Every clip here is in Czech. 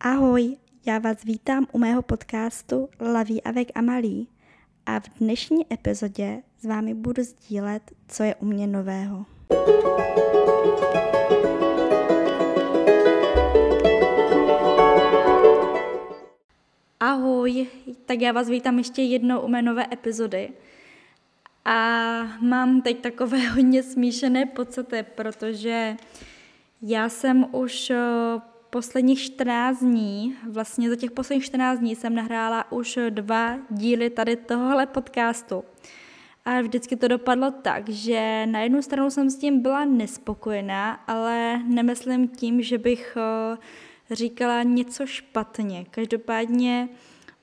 Ahoj, já vás vítám u mého podcastu Laví avec Amalí a v dnešní epizodě s vámi budu sdílet, co je u mě nového. Ahoj, tak já vás vítám ještě jednou u mé nové epizody. A mám teď takové hodně smíšené pocity, protože já jsem už posledních 14 dní, vlastně za těch posledních 14 dní jsem nahrála už dva díly tady tohohle podcastu. A vždycky to dopadlo tak, že na jednu stranu jsem s tím byla nespokojená, ale nemyslím tím, že bych eh, říkala něco špatně. Každopádně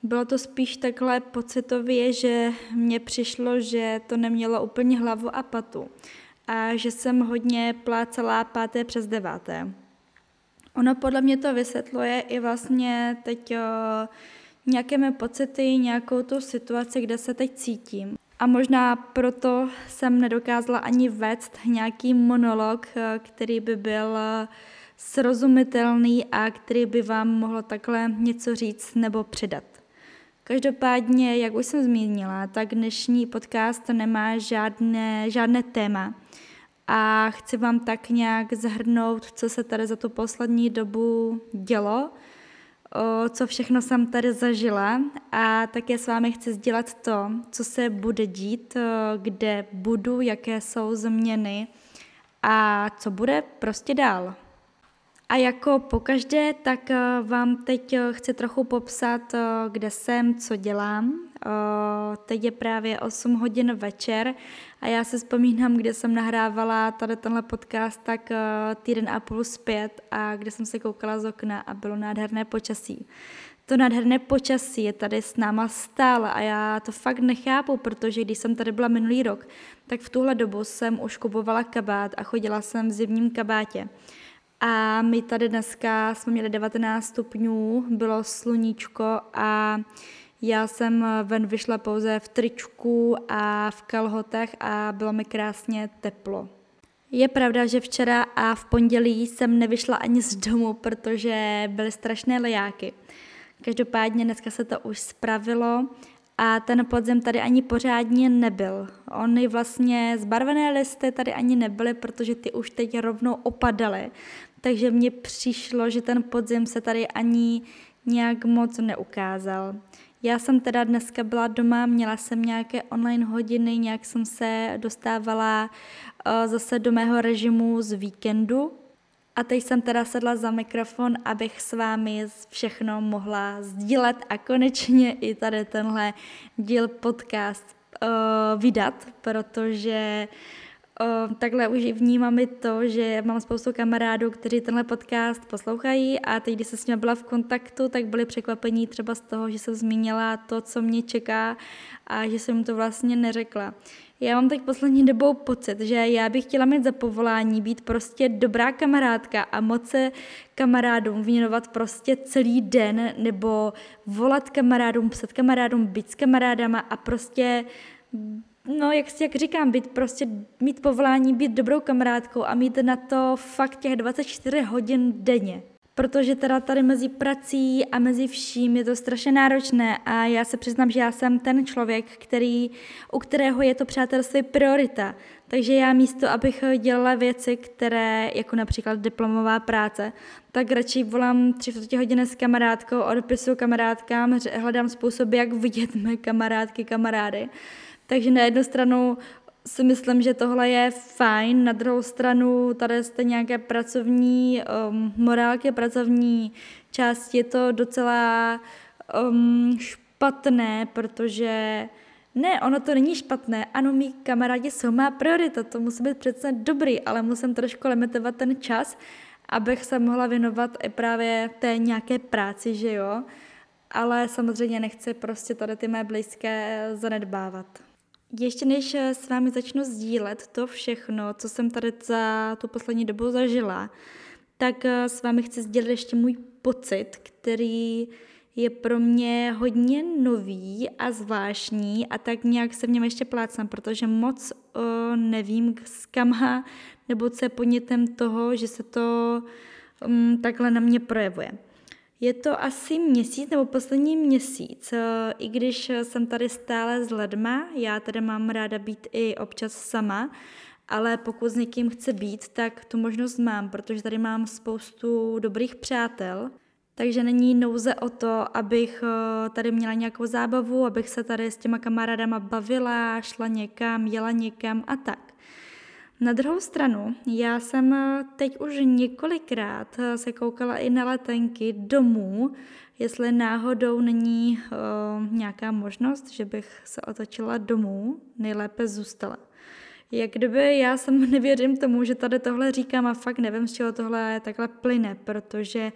bylo to spíš takhle pocitově, že mně přišlo, že to nemělo úplně hlavu a patu a že jsem hodně plácala páté přes deváté. Ono podle mě to vysvětluje i vlastně teď o, nějaké mé pocity, nějakou tu situaci, kde se teď cítím. A možná proto jsem nedokázala ani vést nějaký monolog, který by byl srozumitelný a který by vám mohl takhle něco říct nebo předat. Každopádně, jak už jsem zmínila, tak dnešní podcast nemá žádné, žádné téma a chci vám tak nějak zhrnout, co se tady za tu poslední dobu dělo, co všechno jsem tady zažila a také s vámi chci sdělat to, co se bude dít, kde budu, jaké jsou změny a co bude prostě dál. A jako pokaždé, tak vám teď chci trochu popsat, kde jsem, co dělám. Teď je právě 8 hodin večer a já se vzpomínám, kde jsem nahrávala tady tenhle podcast tak týden a půl zpět a kde jsem se koukala z okna a bylo nádherné počasí. To nádherné počasí je tady s náma stále a já to fakt nechápu, protože když jsem tady byla minulý rok, tak v tuhle dobu jsem už kupovala kabát a chodila jsem v zimním kabátě. A my tady dneska jsme měli 19 stupňů, bylo sluníčko a já jsem ven vyšla pouze v tričku a v kalhotech a bylo mi krásně teplo. Je pravda, že včera a v pondělí jsem nevyšla ani z domu, protože byly strašné lejáky. Každopádně dneska se to už spravilo a ten podzem tady ani pořádně nebyl. Ony vlastně zbarvené listy tady ani nebyly, protože ty už teď rovnou opadaly. Takže mně přišlo, že ten podzem se tady ani nějak moc neukázal. Já jsem teda dneska byla doma, měla jsem nějaké online hodiny, nějak jsem se dostávala uh, zase do mého režimu z víkendu. A teď jsem teda sedla za mikrofon, abych s vámi všechno mohla sdílet a konečně i tady tenhle díl podcast uh, vydat, protože uh, O, takhle už vnímám i to, že mám spoustu kamarádů, kteří tenhle podcast poslouchají a teď, když se s nimi byla v kontaktu, tak byli překvapení třeba z toho, že jsem zmínila to, co mě čeká a že jsem jim to vlastně neřekla. Já mám teď poslední dobou pocit, že já bych chtěla mít za povolání být prostě dobrá kamarádka a moc se kamarádům věnovat prostě celý den nebo volat kamarádům, psat kamarádům, být s kamarádama a prostě no, jak, jak říkám, být prostě, mít povolání, být dobrou kamarádkou a mít na to fakt těch 24 hodin denně. Protože teda tady mezi prací a mezi vším je to strašně náročné a já se přiznám, že já jsem ten člověk, který, u kterého je to přátelství priorita. Takže já místo, abych dělala věci, které, jako například diplomová práce, tak radši volám tři čtvrtě hodiny s kamarádkou, odepisuju kamarádkám, hledám způsoby, jak vidět mé kamarádky, kamarády. Takže na jednu stranu si myslím, že tohle je fajn, na druhou stranu tady jste nějaké pracovní um, morálky, pracovní části, je to docela um, špatné, protože ne, ono to není špatné, ano, mý kamarádi jsou má priorita, to musí být přece dobrý, ale musím trošku limitovat ten čas, abych se mohla věnovat i právě té nějaké práci, že jo, ale samozřejmě nechci prostě tady ty mé blízké zanedbávat. Ještě než eh, s vámi začnu sdílet to všechno, co jsem tady za tu poslední dobu zažila, tak eh, s vámi chci sdílet ještě můj pocit, který je pro mě hodně nový a zvláštní a tak nějak se v něm ještě plácám, protože moc o, nevím, s kam nebo co je podnětem toho, že se to um, takhle na mě projevuje. Je to asi měsíc nebo poslední měsíc, i když jsem tady stále s lidma, já tady mám ráda být i občas sama, ale pokud s někým chci být, tak tu možnost mám, protože tady mám spoustu dobrých přátel, takže není nouze o to, abych eh, tady měla nějakou zábavu, abych se tady s těma kamarádama bavila, šla někam, jela někam a tak. Na druhou stranu, já jsem eh, teď už několikrát eh, se koukala i na letenky domů, jestli náhodou není uh, nějaká možnost, že bych se otočila domů, nejlépe zůstala. Jak kdyby já jsem nevěřím tomu, že tady tohle říkám a fakt nevím, z čeho tohle takhle plyne, protože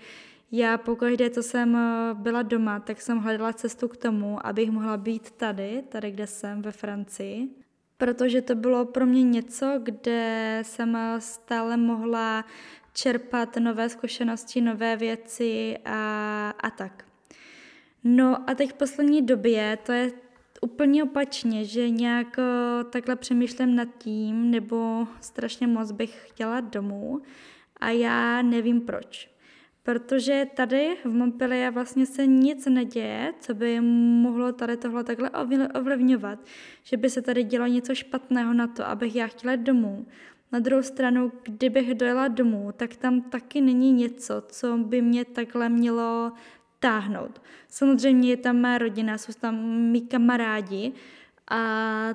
já pokaždé, co jsem byla doma, tak jsem hledala cestu k tomu, abych mohla být tady, tady, kde jsem, ve Francii protože to bylo pro mě něco, kde jsem stále mohla čerpat nové zkušenosti, nové věci a, a tak. No a teď v poslední době to je úplně opačně, že nějak takhle přemýšlím nad tím, nebo strašně moc bych chtěla domů a já nevím proč protože tady v Montpellier vlastně se nic neděje, co by mohlo tady tohle takhle ovlivňovat, že by se tady dělo něco špatného na to, abych já chtěla domů. Na druhou stranu, kdybych dojela domů, tak tam taky není něco, co by mě takhle mělo táhnout. Samozřejmě je tam má rodina, jsou tam mý kamarádi a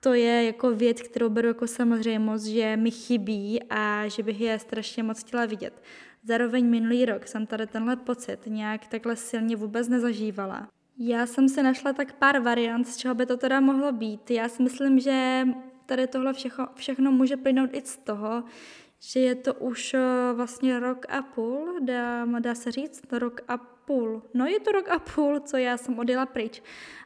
to je jako věc, kterou beru jako samozřejmost, že mi chybí a že bych je strašně moc chtěla vidět. Zároveň minulý rok jsem tady tenhle pocit nějak takhle silně vůbec nezažívala. Já jsem si našla tak pár variant, z čeho by to teda mohlo být. Já si myslím, že tady tohle všechno, všechno může plynout i z toho, že je to už eh, vlastně rok a půl, dá, dá se říct, rok a půl. No je to rok a půl, co já jsem odjela pryč.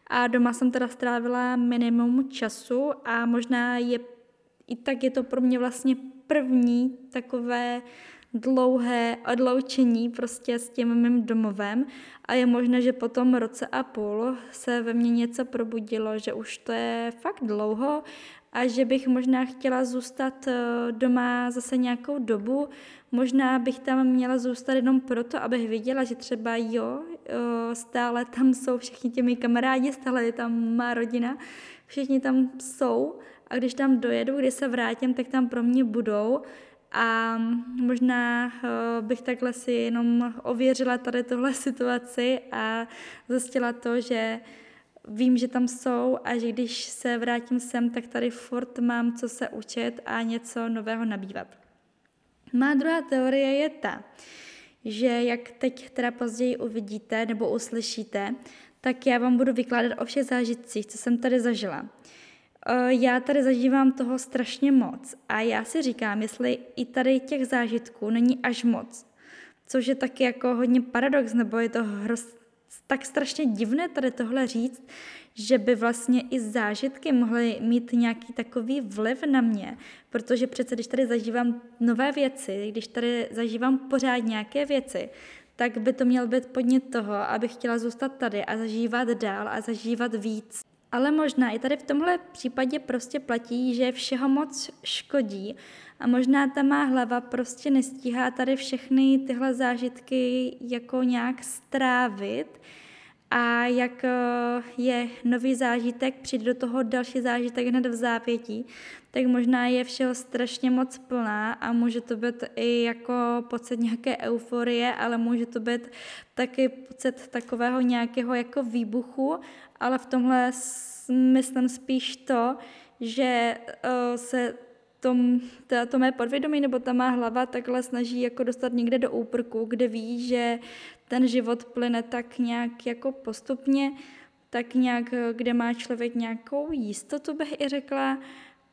A doma jsem teda strávila minimum času a možná je, i tak je to pro mě vlastně první takové dlouhé odloučení prostě s tím mým domovem a je možné, že po tom roce a půl se ve mně něco probudilo, že už to je fakt dlouho a že bych možná chtěla zůstat eh, doma zase nějakou dobu. Možná bych tam měla zůstat jenom proto, abych viděla, že třeba jo, eh, stále tam jsou všichni těmi kamarádi, stále je tam má rodina, všichni tam jsou a když tam dojedu, když se vrátím, tak tam pro mě budou a možná eh, bych takhle si jenom ověřila tady tohle situaci a zjistila to, že vím, že tam jsou a že když se vrátím sem, tak tady furt mám co se učit a něco nového nabývat. Má druhá teorie je ta, že jak teď teda později uvidíte nebo uslyšíte, tak já vám budu vykládat o všech zážitcích, co jsem tady zažila. Eh, já tady zažívám toho strašně moc a já si říkám, jestli i tady těch zážitků není až moc, což je taky jako hodně paradox, nebo je to hroz, tak strašně divné tady tohle říct, že by vlastně i zážitky mohly mít nějaký takový vliv na mě, protože přece když tady zažívám nové věci, když tady zažívám pořád nějaké věci, tak by to měl být podnět toho, abych chtěla zůstat tady a zažívat dál a zažívat víc. Ale možná i tady v tomhle případě prostě platí, že všeho moc škodí a možná ta má hlava prostě nestíhá tady všechny tyhle zážitky jako nějak strávit a jak eh, je nový zážitek, přijde do toho další zážitek hned v zápětí, tak možná je všeho strašně moc plná a může to být i jako pocit nějaké euforie, ale může to být taky pocit takového nějakého jako výbuchu, ale v tomhle myslím spíš to, že uh, se tom, to, to mé podvědomí nebo ta má hlava takhle snaží jako dostat někde do úprku, kde ví, že ten život plyne tak nějak jako postupně, tak nějak, kde má člověk nějakou jistotu, bych i řekla,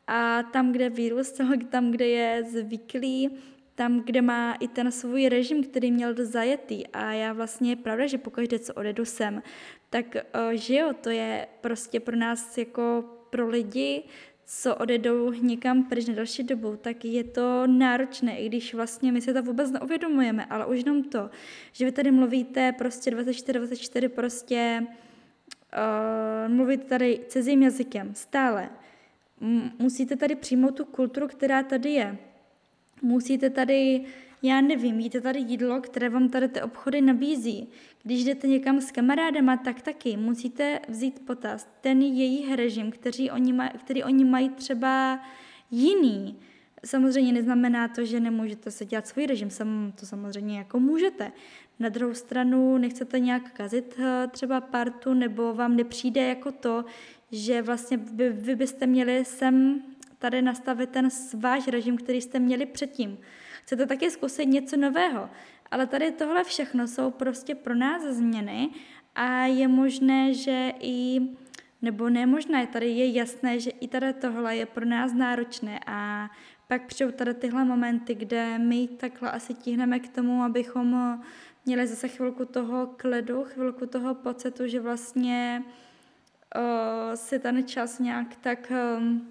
a tam, kde vyrůstal, tam, kde je zvyklý, tam, kde má i ten svůj režim, který měl zajetý. A já vlastně je pravda, že pokaždé, co odedu sem, tak že jo, to je prostě pro nás jako pro lidi, co odjedou někam pryč na další dobu, tak je to náročné, i když vlastně my si to vůbec neuvědomujeme, ale už jenom to, že vy tady mluvíte prostě 24, 24 prostě uh, mluvíte tady cizím jazykem, stále. Musíte tady přijmout tu kulturu, která tady je. Musíte tady já nevím, jíte tady jídlo, které vám tady ty obchody nabízí. Když jdete někam s kamarádama, tak taky musíte vzít potaz ten jejich režim, který oni, maj, který oni mají třeba jiný. Samozřejmě neznamená to, že nemůžete se dělat svůj režim, sam, to samozřejmě jako můžete. Na druhou stranu nechcete nějak kazit eh, třeba partu, nebo vám nepřijde jako to, že vlastně vy, vy byste měli sem tady nastavit ten váš režim, který jste měli předtím. Chcete taky zkusit něco nového, ale tady tohle všechno jsou prostě pro nás změny a je možné, že i, nebo nemožné, tady je jasné, že i tady tohle je pro nás náročné a pak přijou tady tyhle momenty, kde my takhle asi tíhneme k tomu, abychom měli zase chvilku toho klidu, chvilku toho pocitu, že vlastně uh, si ten čas nějak tak um,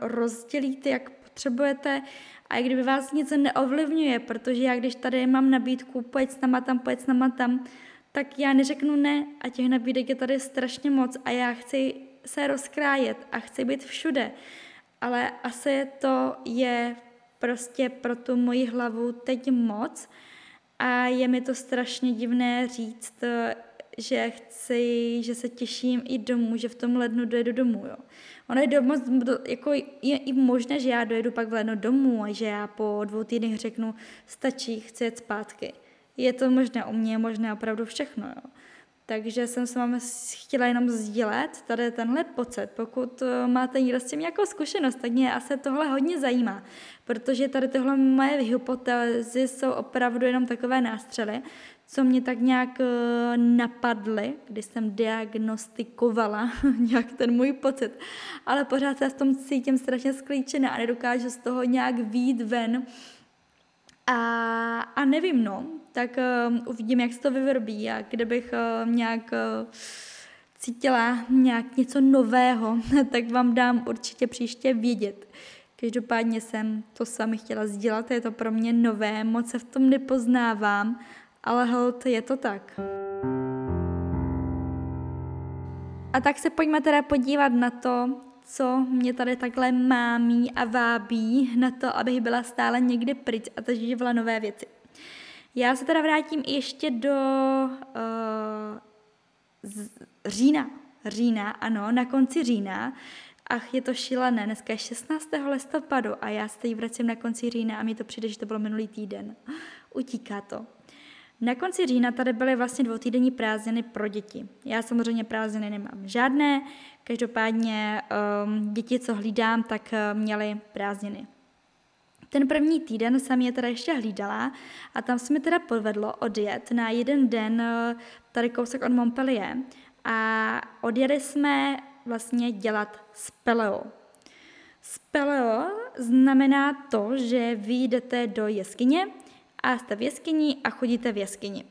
rozdělíte, jak potřebujete a i kdyby vás nic neovlivňuje, protože já když tady mám nabídku, pojď s náma tam, pojď s náma tam, tak já neřeknu ne a těch nabídek je tady strašně moc a já chci se rozkrájet a chci být všude. Ale asi to je prostě pro tu moji hlavu teď moc a je mi to strašně divné říct, že chci, že se těším i domů, že v tom lednu dojedu domů, jo. Ono je domoc, jako je i možné, že já dojedu pak v lednu domů a že já po dvou týdnech řeknu, stačí, chci jet zpátky. Je to možné, u mě je možné opravdu všechno, jo. Takže jsem s vámi chtěla jenom sdílet tady tenhle pocit. Pokud máte někdo s tím nějakou zkušenost, tak mě asi tohle hodně zajímá, protože tady tyhle moje hypotézy jsou opravdu jenom takové nástřely, co mě tak nějak eh, napadly, když jsem diagnostikovala nějak ten můj pocit. Ale pořád se v tom cítím strašně sklíčená a nedokážu z toho nějak výjít ven. A, a nevím, no, tak uh, uvidím, jak se to vyvrbí a kdybych uh, nějak uh, cítila nějak něco nového, tak vám dám určitě příště vědět. Každopádně jsem to sami chtěla sdělat, je to pro mě nové, moc se v tom nepoznávám ale hold, je to tak. A tak se pojďme teda podívat na to, co mě tady takhle mámí a vábí na to, abych byla stále někde pryč a zažívala nové věci. Já se teda vrátím ještě do uh, z, října. Října, ano, na konci října. Ach, je to šílené, dneska je 16. listopadu a já se teď vracím na konci října a mi to přijde, že to bylo minulý týden. Utíká to. Na konci října tady byly vlastně dvoutýdenní prázdniny pro děti. Já samozřejmě prázdniny nemám žádné, každopádně um, děti, co hlídám, tak uh, měly prázdniny. Ten první týden jsem je teda ještě hlídala a tam se mi teda povedlo odjet na jeden den uh, tady kousek od Montpellier a odjeli jsme vlastně dělat speleo. Speleo znamená to, že vy jdete do jeskyně, a jste v jeskyni a chodíte v jeskyni.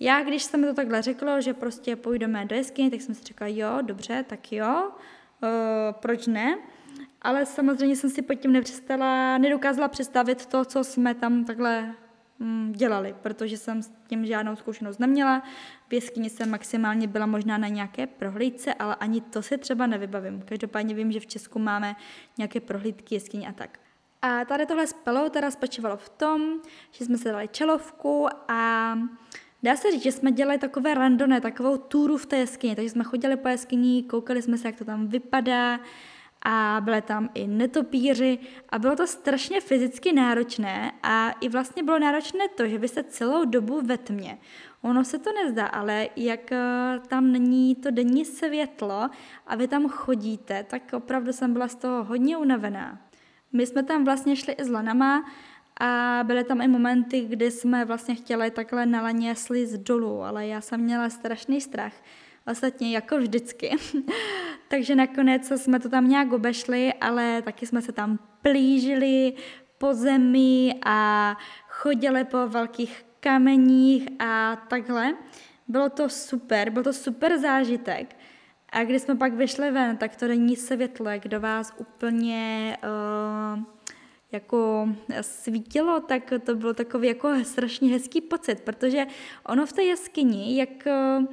Já, když se mi to takhle řeklo, že prostě půjdeme do jeskyně, tak jsem si řekla, jo, dobře, tak jo, uh, proč ne? Ale samozřejmě jsem si pod tím nepřestala, nedokázala představit to, co jsme tam takhle mm, dělali, protože jsem s tím žádnou zkušenost neměla. V jeskyni jsem maximálně byla možná na nějaké prohlídce, ale ani to si třeba nevybavím. Každopádně vím, že v Česku máme nějaké prohlídky jeskyně a tak. A tady tohle spelo teda spočívalo v tom, že jsme se dali čelovku a dá se říct, že jsme dělali takové randone, takovou túru v té jeskyni, takže jsme chodili po jeskyni, koukali jsme se, jak to tam vypadá a byly tam i netopíři a bylo to strašně fyzicky náročné a i vlastně bylo náročné to, že vy jste celou dobu ve tmě. Ono se to nezdá, ale jak eh, tam není to denní světlo a vy tam chodíte, tak opravdu jsem byla z toho hodně unavená. My jsme tam vlastně šli i s lanama a byly tam i momenty, kdy jsme vlastně chtěli takhle na laně slízt dolů, ale já jsem měla strašný strach. Ostatně jako vždycky. Takže nakonec jsme to tam nějak obešli, ale taky jsme se tam plížili po zemi a chodili po velkých kameních a takhle. Bylo to super, byl to super zážitek. A když jsme pak vyšli ven, tak to není světlo, do vás úplně uh, jako svítilo, tak to bylo takový jako strašně hezký pocit, protože ono v té jeskyni, jak uh,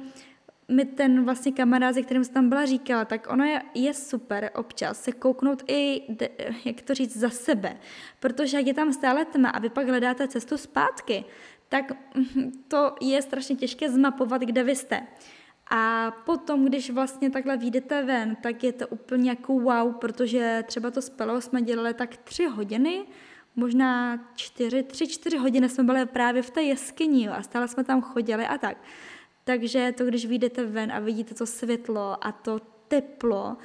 mi ten vlastně kamarád, se kterým jsem tam byla říkala, tak ono je, je super občas se kouknout i, jak to říct, za sebe. Protože jak je tam stále tma a vy pak hledáte cestu zpátky, tak to je strašně těžké zmapovat, kde vy jste. A potom, když vlastně takhle vyjdete ven, tak je to úplně jako wow, protože třeba to spelo jsme dělali tak tři hodiny, možná čtyři, tři, čtyři hodiny jsme byli právě v té jeskyni a stále jsme tam chodili a tak. Takže to, když vyjdete ven a vidíte to světlo a to teplo,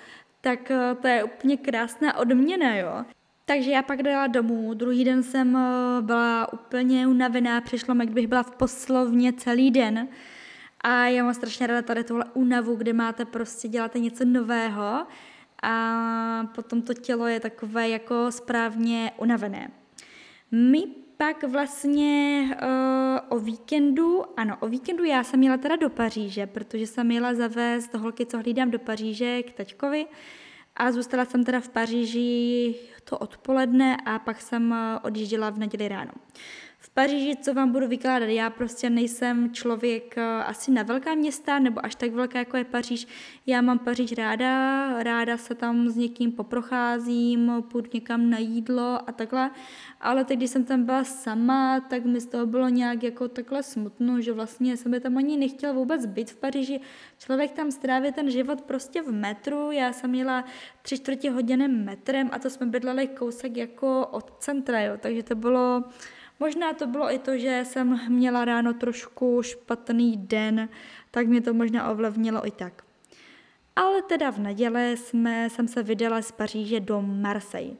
tak eh, to je úplně krásná odměna, jo. Takže já pak dala domů, druhý den jsem eh, byla úplně unavená, přišlo mi, kdybych byla v poslovně celý den. A já mám strašně ráda tady tohle únavu, kde máte prostě, děláte něco nového a potom to tělo je takové jako správně unavené. My pak vlastně uh, o víkendu, ano, o víkendu já jsem jela teda do Paříže, protože jsem jela zavést holky, co hlídám do Paříže k taťkovi a zůstala jsem teda v Paříži to odpoledne a pak jsem eh, odjížděla v neděli ráno. V Paříži, co vám budu vykládat, já prostě nejsem člověk eh, asi na velká města, nebo až tak velká, jako je Paříž. Já mám Paříž ráda, ráda se tam s někým poprocházím, půjdu někam na jídlo a takhle, ale teď, když jsem tam byla sama, tak mi z toho bylo nějak jako takhle smutno, že vlastně jsem by tam ani nechtěla vůbec být v Paříži. Člověk tam stráví ten život prostě v metru, já jsem jela tři čtvrtě hodiny metrem a to jsme bydleli kousek jako od centra, jo, takže to bylo Možná to bylo i to, že jsem měla ráno trošku špatný den, tak mě to možná ovlivnilo i tak. Ale teda v neděli jsme, jsem se vydala z Paříže do Marseille.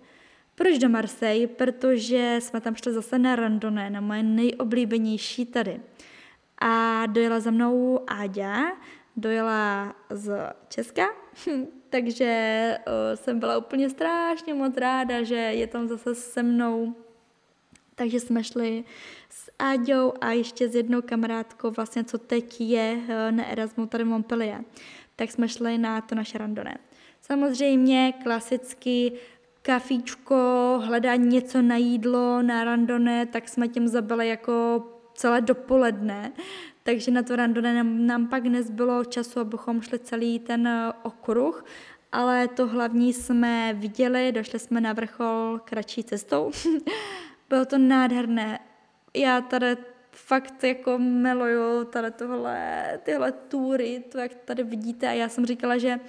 Proč do Marseille? Protože jsme tam šli zase na randonné, na moje nejoblíbenější tady. A dojela za mnou Áďa, dojela z Česka, takže jsem byla úplně strašně moc ráda, že je tam zase se mnou takže jsme šli s Áďou a ještě s jednou kamarádkou, vlastně co teď je eh, na Erasmu tady v Montpellier. Tak jsme šli na to naše randone. Samozřejmě klasicky kafíčko, hledání něco na jídlo, na randone, tak jsme tím zabili jako celé dopoledne. Takže na to randone nám, nám pak nezbylo času, abychom šli celý ten eh, okruh, ale to hlavní jsme viděli, došli jsme na vrchol kratší cestou Bylo to nádherné. Já tady fakt jako miluju tady tohle, tyhle tury, to jak tady vidíte a já jsem říkala, že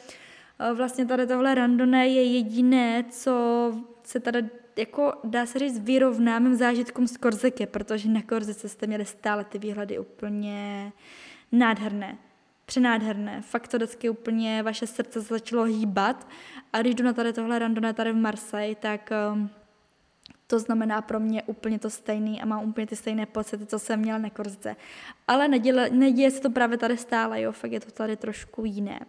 eh, vlastně tady tohle randone je jediné, co se tady jako dá se říct vyrovná mým zážitkům z Korziky, protože na Korzice jste měli stále ty výhledy úplně nádherné, přenádherné. Fakt to vždycky úplně vaše srdce začalo hýbat a když jdu na tady tohle randone tady v Marseille, tak um, to znamená pro mě úplně to stejný a mám úplně ty stejné pocity, co jsem měla na korzice. Ale neděle, neděje se to právě tady stále, jo, fakt je to tady trošku jiné.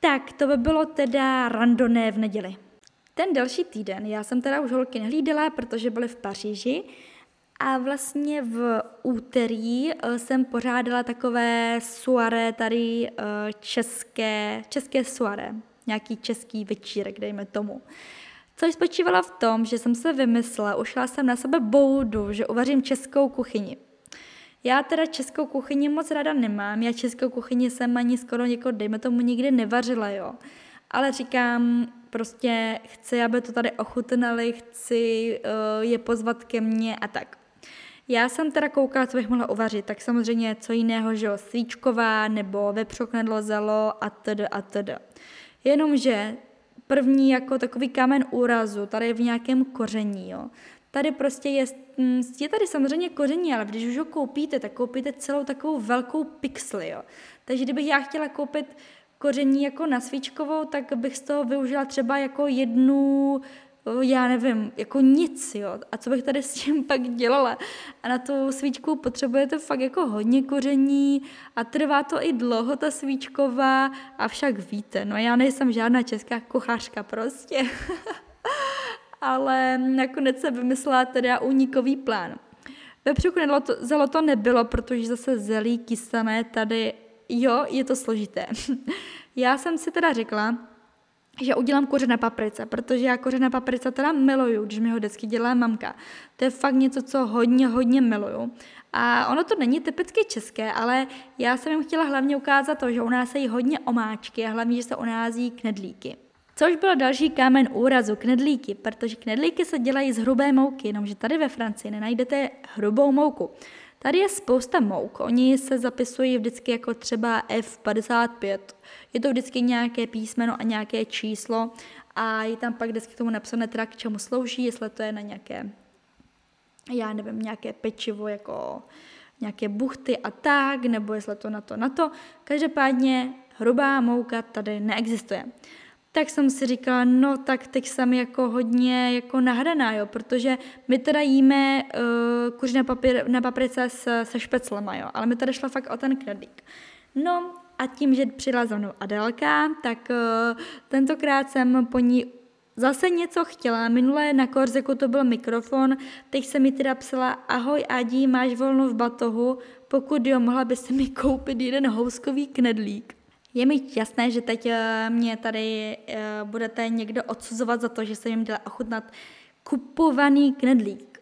Tak, to by bylo teda randoné v neděli. Ten další týden, já jsem teda už holky nehlídala, protože byly v Paříži a vlastně v úterý eh, jsem pořádala takové soare tady eh, české, české soare, nějaký český večírek, dejme tomu. Což spočívalo v tom, že jsem se vymyslela, ušla jsem na sebe boudu, že uvařím českou kuchyni. Já teda českou kuchyni moc ráda nemám, já českou kuchyni jsem ani skoro jako, dejme tomu, nikdy nevařila, jo. Ale říkám, prostě chci, aby to tady ochutnali, chci uh, je pozvat ke mně a tak. Já jsem teda koukala, co bych mohla uvařit, tak samozřejmě co jiného, že jo, svíčková nebo vepřoknedlo zelo a td. a td. Jenomže první jako takový kamen úrazu, tady je v nějakém koření, jo. Tady prostě je, mm, je tady samozřejmě koření, ale když už ho koupíte, tak koupíte celou takovou velkou pixli, jo. Takže kdybych já chtěla koupit koření jako na svíčkovou, tak bych z toho využila třeba jako jednu já nevím, jako nic, jo. A co bych tady s tím pak dělala? A na tu svíčku potřebujete fakt jako hodně koření a trvá to i dlouho, ta svíčková. A však víte, no já nejsem žádná česká kuchařka prostě. Ale nakonec se vymyslela teda únikový plán. Vepříku zelo to nebylo, protože zase zelí kysané tady, jo, je to složité. já jsem si teda řekla, že udělám kuře na paprice, protože já kuře na paprice teda miluju, když mi ho vždycky dělá mamka. To je fakt něco, co hodně, hodně miluju. A ono to není typicky české, ale já jsem jim chtěla hlavně ukázat to, že u nás jí hodně omáčky a hlavně, že se u nás jí knedlíky. Což byl další kámen úrazu, knedlíky, protože knedlíky se dělají z hrubé mouky, jenomže tady ve Francii nenajdete hrubou mouku. Tady je spousta mouk, oni se zapisují vždycky jako třeba F55. Je to vždycky nějaké písmeno a nějaké číslo a je tam pak vždycky k tomu napsané teda k čemu slouží, jestli to je na nějaké, já nevím, nějaké pečivo jako nějaké buchty a tak, nebo jestli to na to, na to. Každopádně hrubá mouka tady neexistuje tak jsem si říkala, no tak teď jsem jako hodně jako nahraná, jo, protože my teda jíme uh, kuř na, papír, na paprice se, se špeclema, jo, ale mi tady šla fakt o ten knedlík. No a tím, že přijela za mnou Adelka, tak uh, tentokrát jsem po ní zase něco chtěla. Minule na Korzeku to byl mikrofon, teď se mi teda psala, ahoj Adi, máš volno v batohu, pokud jo, mohla by se mi koupit jeden houskový knedlík. Je mi jasné, že teď eh, mě tady eh, budete někdo odsuzovat za to, že jsem jim dělala ochutnat kupovaný knedlík.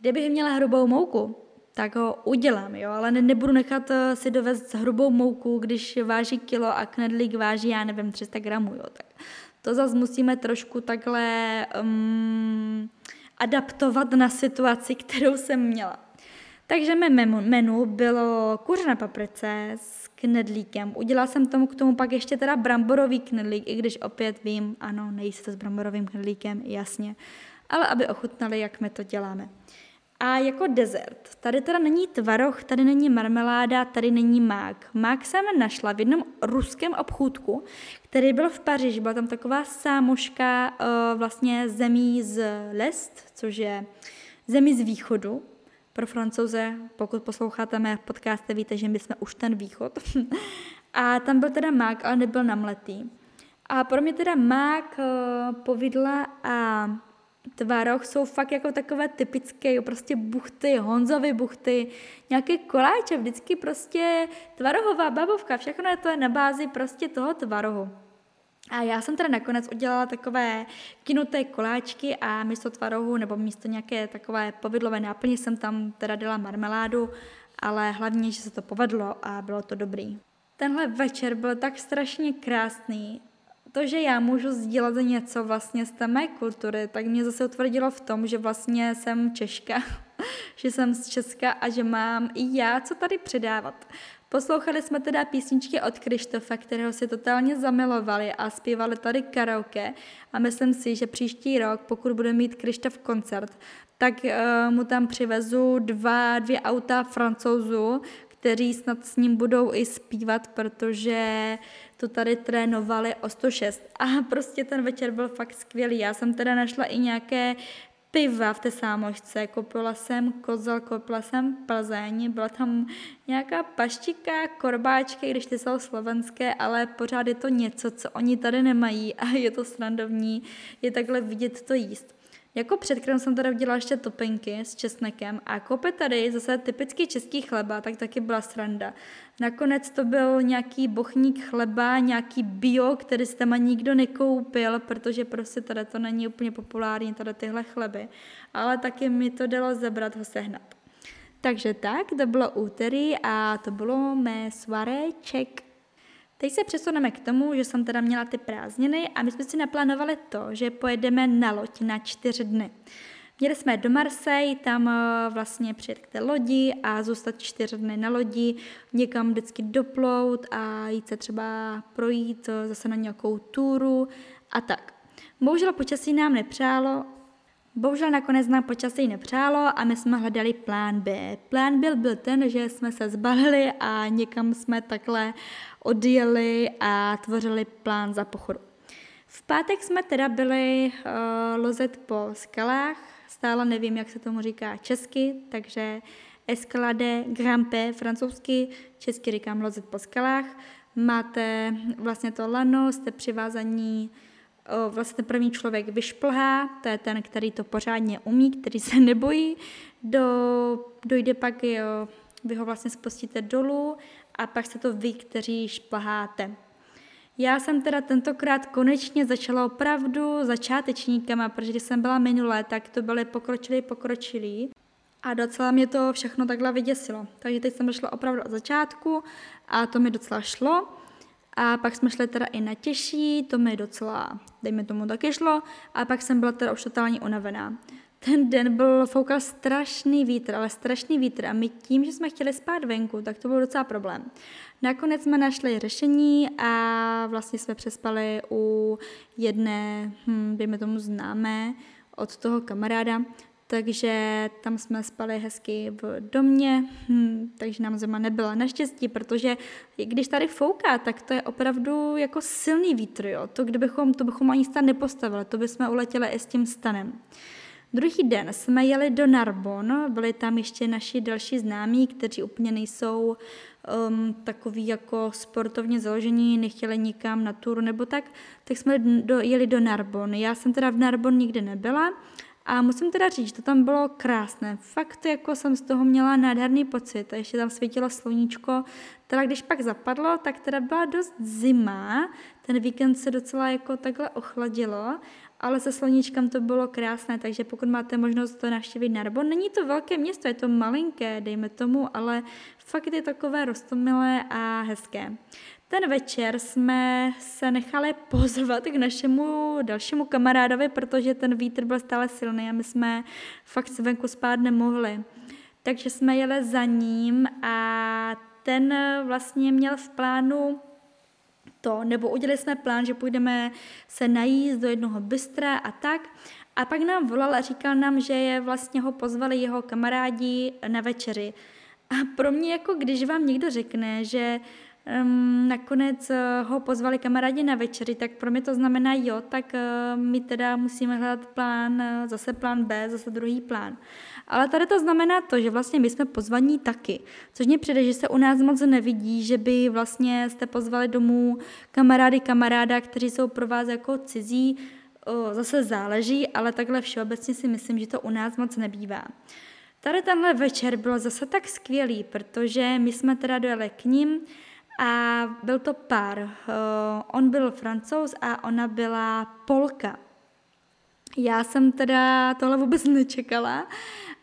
Kdybych měla hrubou mouku, tak ho udělám, jo, ale ne, nebudu nechat eh, si dovést hrubou mouku, když váží kilo a knedlík váží, já nevím, 300 gramů, jo, tak to zase musíme trošku takhle um, adaptovat na situaci, kterou jsem měla. Takže mé menu bylo kuře na paprice s knedlíkem. Udělala jsem tomu k tomu pak ještě teda bramborový knedlík, i když opět vím, ano, nejíste to s bramborovým knedlíkem, jasně. Ale aby ochutnali, jak my to děláme. A jako dezert, tady teda není tvaroh, tady není marmeláda, tady není mák. Mák jsem našla v jednom ruském obchůdku, který byl v Paříži. Byla tam taková sámoška uh, vlastně zemí z lest, což je zemí z východu, pro francouze, pokud posloucháte mé podcasty, víte, že my jsme už ten východ. a tam byl teda mák, ale nebyl namletý. A pro mě teda mák, eh, povidla a tvaroh jsou fakt jako takové typické, prostě buchty, Honzovy buchty, nějaké koláče, vždycky prostě tvarohová babovka, všechno je to je na bázi prostě toho tvarohu. A já jsem teda nakonec udělala takové kinuté koláčky a místo tvarohu nebo místo nějaké takové povidlové náplně jsem tam teda dala marmeládu, ale hlavně, že se to povedlo a bylo to dobrý. Tenhle večer byl tak strašně krásný. To, že já můžu sdílet něco vlastně z té mé kultury, tak mě zase utvrdilo v tom, že vlastně jsem Češka, že jsem z Česka a že mám i já co tady předávat. Poslouchali jsme teda písničky od Krištofa, kterého si totálně zamilovali a zpívali tady karaoke a myslím si, že příští rok, pokud bude mít Krištof koncert, tak uh, mu tam přivezu dva, dvě auta francouzů, kteří snad s ním budou i zpívat, protože to tady trénovali o 106. A prostě ten večer byl fakt skvělý. Já jsem teda našla i nějaké piva v té sámošce, koupila jsem kozel, koupila jsem Plzeň, byla tam nějaká paštika, korbáčky, když ty jsou slovenské, ale pořád je to něco, co oni tady nemají a je to srandovní, je takhle vidět to jíst. Jako předkrem jsem teda udělala ještě topinky s česnekem a koupit tady zase typický český chleba, tak taky byla sranda. Nakonec to byl nějaký bochník chleba, nějaký bio, který jste ma nikdo nekoupil, protože prostě tady to není úplně populární, tady tyhle chleby. Ale taky mi to dalo zebrat ho sehnat. Takže tak, to bylo úterý a to bylo mé svaréček. Teď se přesuneme k tomu, že jsem teda měla ty prázdniny a my jsme si naplánovali to, že pojedeme na loď na čtyři dny. Měli jsme do Marseille, tam eh, vlastně přijet k té lodi a zůstat čtyři dny na lodi, někam vždycky doplout a jít se třeba projít eh, zase na nějakou túru a tak. Bohužel počasí nám nepřálo, Bohužel nakonec nám počasí nepřálo a my jsme hledali plán B. Plán byl byl ten, že jsme se zbalili a někam jsme takhle odjeli a tvořili plán za pochodu. V pátek jsme teda byli uh, lozet po skalách, stále nevím, jak se tomu říká česky, takže escalade grampe francouzsky, česky říkám lozet po skalách. Máte vlastně to lano, jste přivázaní vlastně první člověk vyšplhá, to je ten, který to pořádně umí, který se nebojí, do, dojde pak, jo, vy ho vlastně spustíte dolů a pak se to vy, kteří šplháte. Já jsem teda tentokrát konečně začala opravdu začátečníkama, protože když jsem byla minulé, tak to byly pokročilí, pokročilí. A docela mě to všechno takhle vyděsilo. Takže teď jsem šla opravdu od začátku a to mi docela šlo. A pak jsme šli teda i na těžší, to mi docela, dejme tomu, taky šlo. A pak jsem byla teda už totálně unavená. Ten den byl, foukal strašný vítr, ale strašný vítr a my tím, že jsme chtěli spát venku, tak to byl docela problém. Nakonec jsme našli řešení a vlastně jsme přespali u jedné, hm, dejme tomu známé, od toho kamaráda, takže tam jsme spali hezky v domě, hm, takže nám zima nebyla naštěstí, protože když tady fouká, tak to je opravdu jako silný vítr, jo. To, kdybychom, to bychom ani stan nepostavili, to bychom uletěli i s tím stanem. Druhý den jsme jeli do Narbon, byli tam ještě naši další známí, kteří úplně nejsou um, takový jako sportovně založení, nechtěli nikam na tour nebo tak, tak jsme do, jeli do Narbon. Já jsem teda v Narbon nikdy nebyla, a musím teda říct, to tam bylo krásné. Fakt jako jsem z toho měla nádherný pocit. A ještě tam svítilo sluníčko. Teda když pak zapadlo, tak teda byla dost zima. Ten víkend se docela jako takhle ochladilo ale se sloníčkem to bylo krásné, takže pokud máte možnost to navštívit Narbon, není to velké město, je to malinké, dejme tomu, ale fakt je takové rostomilé a hezké. Ten večer jsme se nechali pozvat k našemu dalšímu kamarádovi, protože ten vítr byl stále silný a my jsme fakt se venku spát nemohli. Takže jsme jeli za ním a ten vlastně měl v plánu to, nebo udělali jsme plán, že půjdeme se najíst do jednoho bystra a tak. A pak nám volal a říkal nám, že je vlastně ho pozvali jeho kamarádi na večeři. A pro mě, jako když vám někdo řekne, že um, nakonec eh, ho pozvali kamarádi na večeři, tak pro mě to znamená jo, tak uh, my teda musíme hledat plán, uh, zase plán B, zase druhý plán. Ale tady to znamená to, že vlastně my jsme pozvaní taky, což mě přijde, že se u nás moc nevidí, že by vlastně jste pozvali domů kamarády, kamaráda, kteří jsou pro vás jako cizí, uh, zase záleží, ale takhle všeobecně si myslím, že to u nás moc nebývá. Tady tenhle večer byl zase tak skvělý, protože my jsme teda dojeli k ním, a byl to pár. Uh, on byl francouz a ona byla Polka. Já jsem teda tohle vůbec nečekala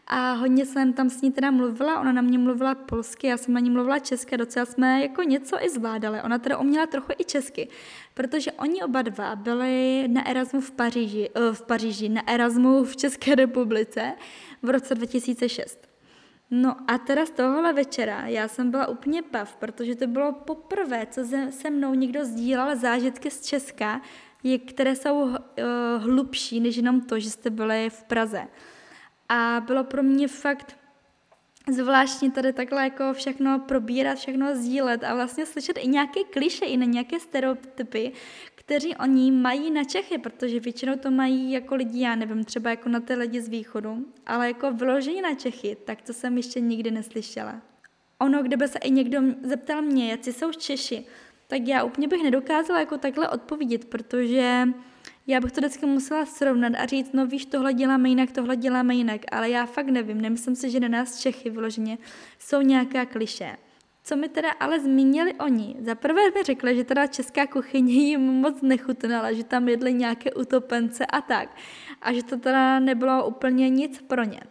a hodně jsem tam s ní teda mluvila, ona na mě mluvila polsky, já jsem na ní mluvila česky, docela jsme jako něco i zvládali. Ona teda uměla trochu i česky, protože oni oba dva byli na Erasmu v Paříži, uh, v Paříži, na Erasmu v České republice v roce 2006. No a teda z tohohle večera já jsem byla úplně pav, protože to bylo poprvé, co se mnou někdo sdílel zážitky z Česka, které jsou uh, hlubší než jenom to, že jste byli v Praze. A bylo pro mě fakt zvláštní tady takhle jako všechno probírat, všechno sdílet a vlastně slyšet i nějaké kliše, i na nějaké stereotypy, kteří oni mají na Čechy, protože většinou to mají jako lidi, já nevím, třeba jako na ty lidi z východu, ale jako vyložení na Čechy, tak to jsem ještě nikdy neslyšela. Ono, kdyby se i někdo zeptal mě, jak jsou Češi, tak já úplně bych nedokázala jako takhle odpovědět, protože já bych to vždycky musela srovnat a říct, no víš, tohle děláme jinak, tohle děláme jinak, ale já fakt nevím, nemyslím si, že na nás Čechy vyloženě jsou nějaká kliše. Co mi teda ale zmínili oni? Za prvé mi řekli, že teda česká kuchyně jim moc nechutnala, že tam jedli nějaké utopence a tak. A že to teda nebylo úplně nic pro ně.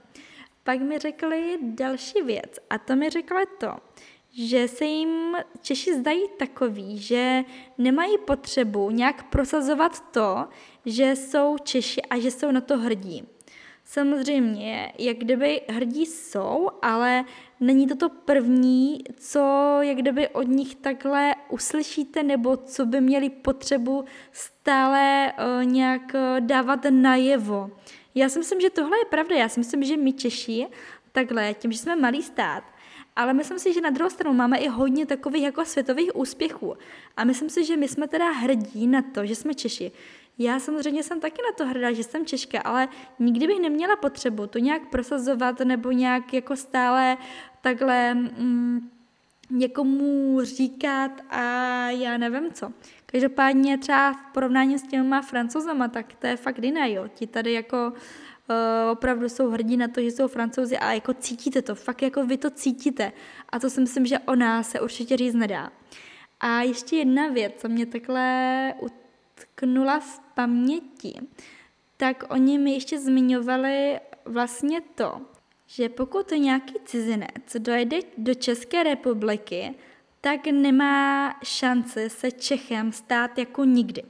Pak mi řekli další věc a to mi řekli to, že se jim Češi zdají takový, že nemají potřebu nějak prosazovat to, že jsou Češi a že jsou na to hrdí. Samozřejmě, jak kdyby hrdí jsou, ale není to to první, co jak kdyby od nich takhle uslyšíte, nebo co by měli potřebu stále uh, nějak uh, dávat najevo. Já si myslím, že tohle je pravda. Já si myslím, že my Češi, takhle, tím, že jsme malý stát, ale myslím si, že na druhou stranu máme i hodně takových jako světových úspěchů. A myslím si, že my jsme teda hrdí na to, že jsme Češi. Já samozřejmě jsem taky na to hrdá, že jsem Češka, ale nikdy bych neměla potřebu to nějak prosazovat nebo nějak jako stále takhle mm, někomu říkat a já nevím co. Každopádně třeba v porovnání s těma francouzama, tak to je fakt jiné, jo. Ti tady jako uh, opravdu jsou hrdí na to, že jsou francouzi a jako cítíte to, fakt jako vy to cítíte. A to si myslím, že o nás se určitě říct nedá. A ještě jedna věc, co mě takhle utknula v paměti, tak oni mi ještě zmiňovali vlastně to, že pokud nějaký cizinec dojde do České republiky, tak nemá šanci se Čechem stát jako nikdy.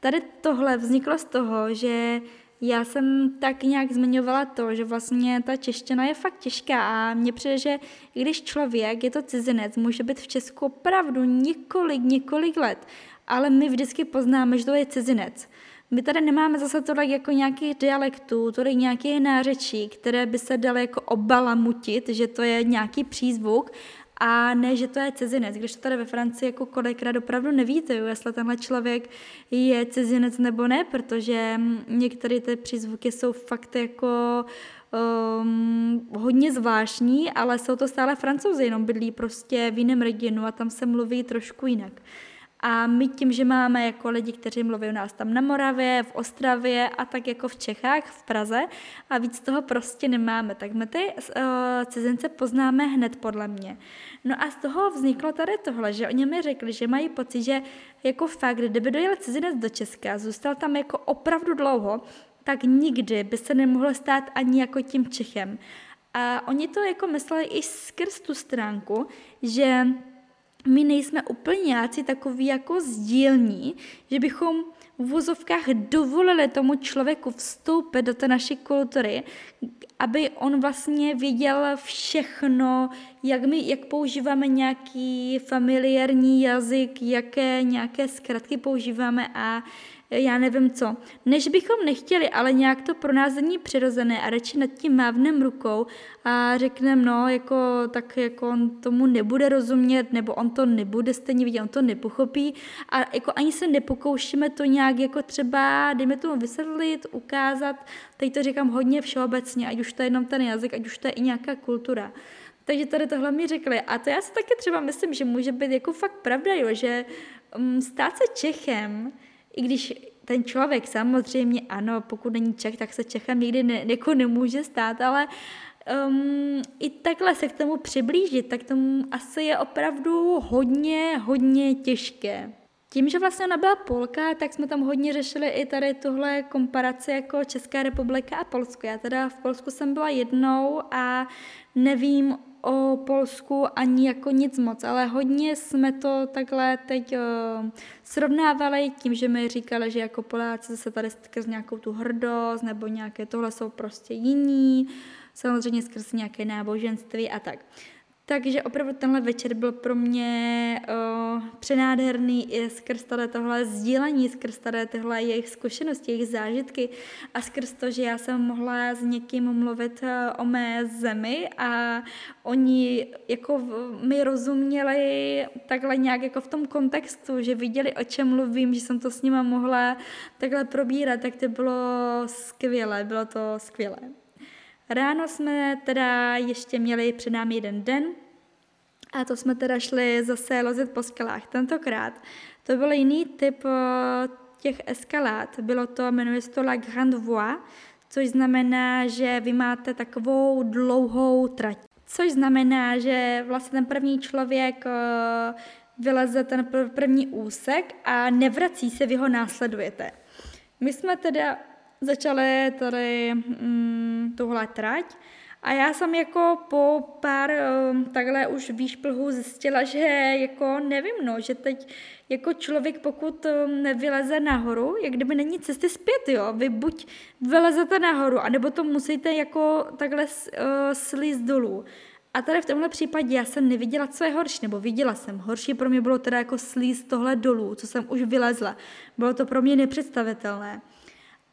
Tady tohle vzniklo z toho, že já jsem tak nějak zmiňovala to, že vlastně ta čeština je fakt těžká a mně přijde, že když člověk je to cizinec, může být v Česku opravdu několik, několik let, ale my vždycky poznáme, že to je cizinec. My tady nemáme zase tolik jako nějakých dialektů, tolik nějakých nářečí, které by se daly jako obalamutit, že to je nějaký přízvuk, a ne, že to je cizinec, když to tady ve Francii jako kolikrát opravdu nevíte, jestli tenhle člověk je cizinec nebo ne, protože některé ty přízvuky jsou fakt jako um, hodně zvláštní, ale jsou to stále francouzi, jenom bydlí prostě v jiném regionu a tam se mluví trošku jinak. A my tím, že máme jako lidi, kteří mluví u nás tam na Moravě, v Ostravě a tak jako v Čechách, v Praze a víc toho prostě nemáme, tak my ty uh, cizince poznáme hned podle mě. No a z toho vzniklo tady tohle, že oni mi řekli, že mají pocit, že jako fakt, kdyby dojel cizinec do Česka, zůstal tam jako opravdu dlouho, tak nikdy by se nemohl stát ani jako tím Čechem. A oni to jako mysleli i skrz tu stránku, že my nejsme úplně nějací takový jako sdílní, že bychom v vozovkách dovolili tomu člověku vstoupit do té naší kultury, aby on vlastně věděl všechno, jak my, jak používáme nějaký familiární jazyk, jaké nějaké zkratky používáme a já nevím co. Než bychom nechtěli, ale nějak to pro nás není přirozené a radši nad tím mávnem rukou a řekneme, no, jako, tak jako on tomu nebude rozumět, nebo on to nebude stejně vidět, on to nepochopí a jako ani se nepokoušíme to nějak jako třeba, dejme tomu vysvětlit, ukázat, teď to říkám hodně všeobecně, ať už to je jenom ten jazyk, ať už to je i nějaká kultura. Takže tady tohle mi řekli. A to já si taky třeba myslím, že může být jako fakt pravda, jo, že um, stát se Čechem i když ten člověk samozřejmě, ano, pokud není Čech, tak se Čechem nikdy ne, jako nemůže stát, ale um, i takhle se k tomu přiblížit, tak tomu asi je opravdu hodně, hodně těžké. Tím, že vlastně ona byla Polka, tak jsme tam hodně řešili i tady tuhle komparaci jako Česká republika a Polsko. Já teda v Polsku jsem byla jednou a nevím o Polsku ani jako nic moc, ale hodně jsme to takhle teď uh, srovnávali tím, že mi říkali, že jako Poláci se tady skrz nějakou tu hrdost nebo nějaké tohle jsou prostě jiní, samozřejmě skrz nějaké náboženství a tak. Takže opravdu tenhle večer byl pro mě uh, přenádherný i skrz tady tohle sdílení, skrz tady tyhle jejich zkušenosti, jejich zážitky a skrz to, že já jsem mohla s někým mluvit uh, o mé zemi a oni jako mi rozuměli takhle nějak jako v tom kontextu, že viděli, o čem mluvím, že jsem to s nima mohla takhle probírat, tak to bylo skvělé, bylo to skvělé. Ráno jsme teda ještě měli před námi jeden den a to jsme teda šli zase lozit po skalách. Tentokrát to byl jiný typ eh, těch eskalád. Bylo to, jmenuje se to La Grande Voie, což znamená, že vy máte takovou dlouhou trať. Což znamená, že vlastně ten první člověk eh, vyleze ten první úsek a nevrací se, vy ho následujete. My jsme teda začali tady mm, tuhle trať a já jsem jako po pár um, takhle už výšplhů zjistila, že jako nevím, no, že teď jako člověk, pokud um, nevyleze nahoru, jak kdyby není cesty zpět, jo, vy buď vylezete nahoru, anebo to musíte jako takhle uh, slízt dolů. A tady v tomhle případě já jsem neviděla, co je horší, nebo viděla jsem. Horší pro mě bylo teda jako slízt tohle dolů, co jsem už vylezla. Bylo to pro mě nepředstavitelné.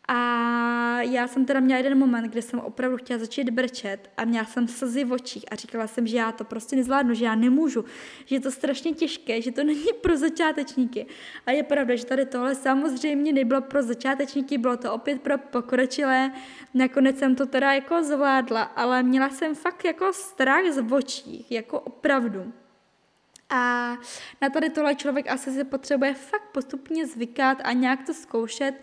A já jsem teda měla jeden moment, kde jsem opravdu chtěla začít brčet a měla jsem slzy v očích a říkala jsem, že já to prostě nezvládnu, že já nemůžu, že je to strašně těžké, že to není pro začátečníky. A je pravda, že tady tohle samozřejmě nebylo pro začátečníky, bylo to opět pro pokročilé. Nakonec jsem to teda jako zvládla, ale měla jsem fakt jako strach z očí, jako opravdu. A na tady tohle člověk asi se potřebuje fakt postupně zvykat a nějak to zkoušet.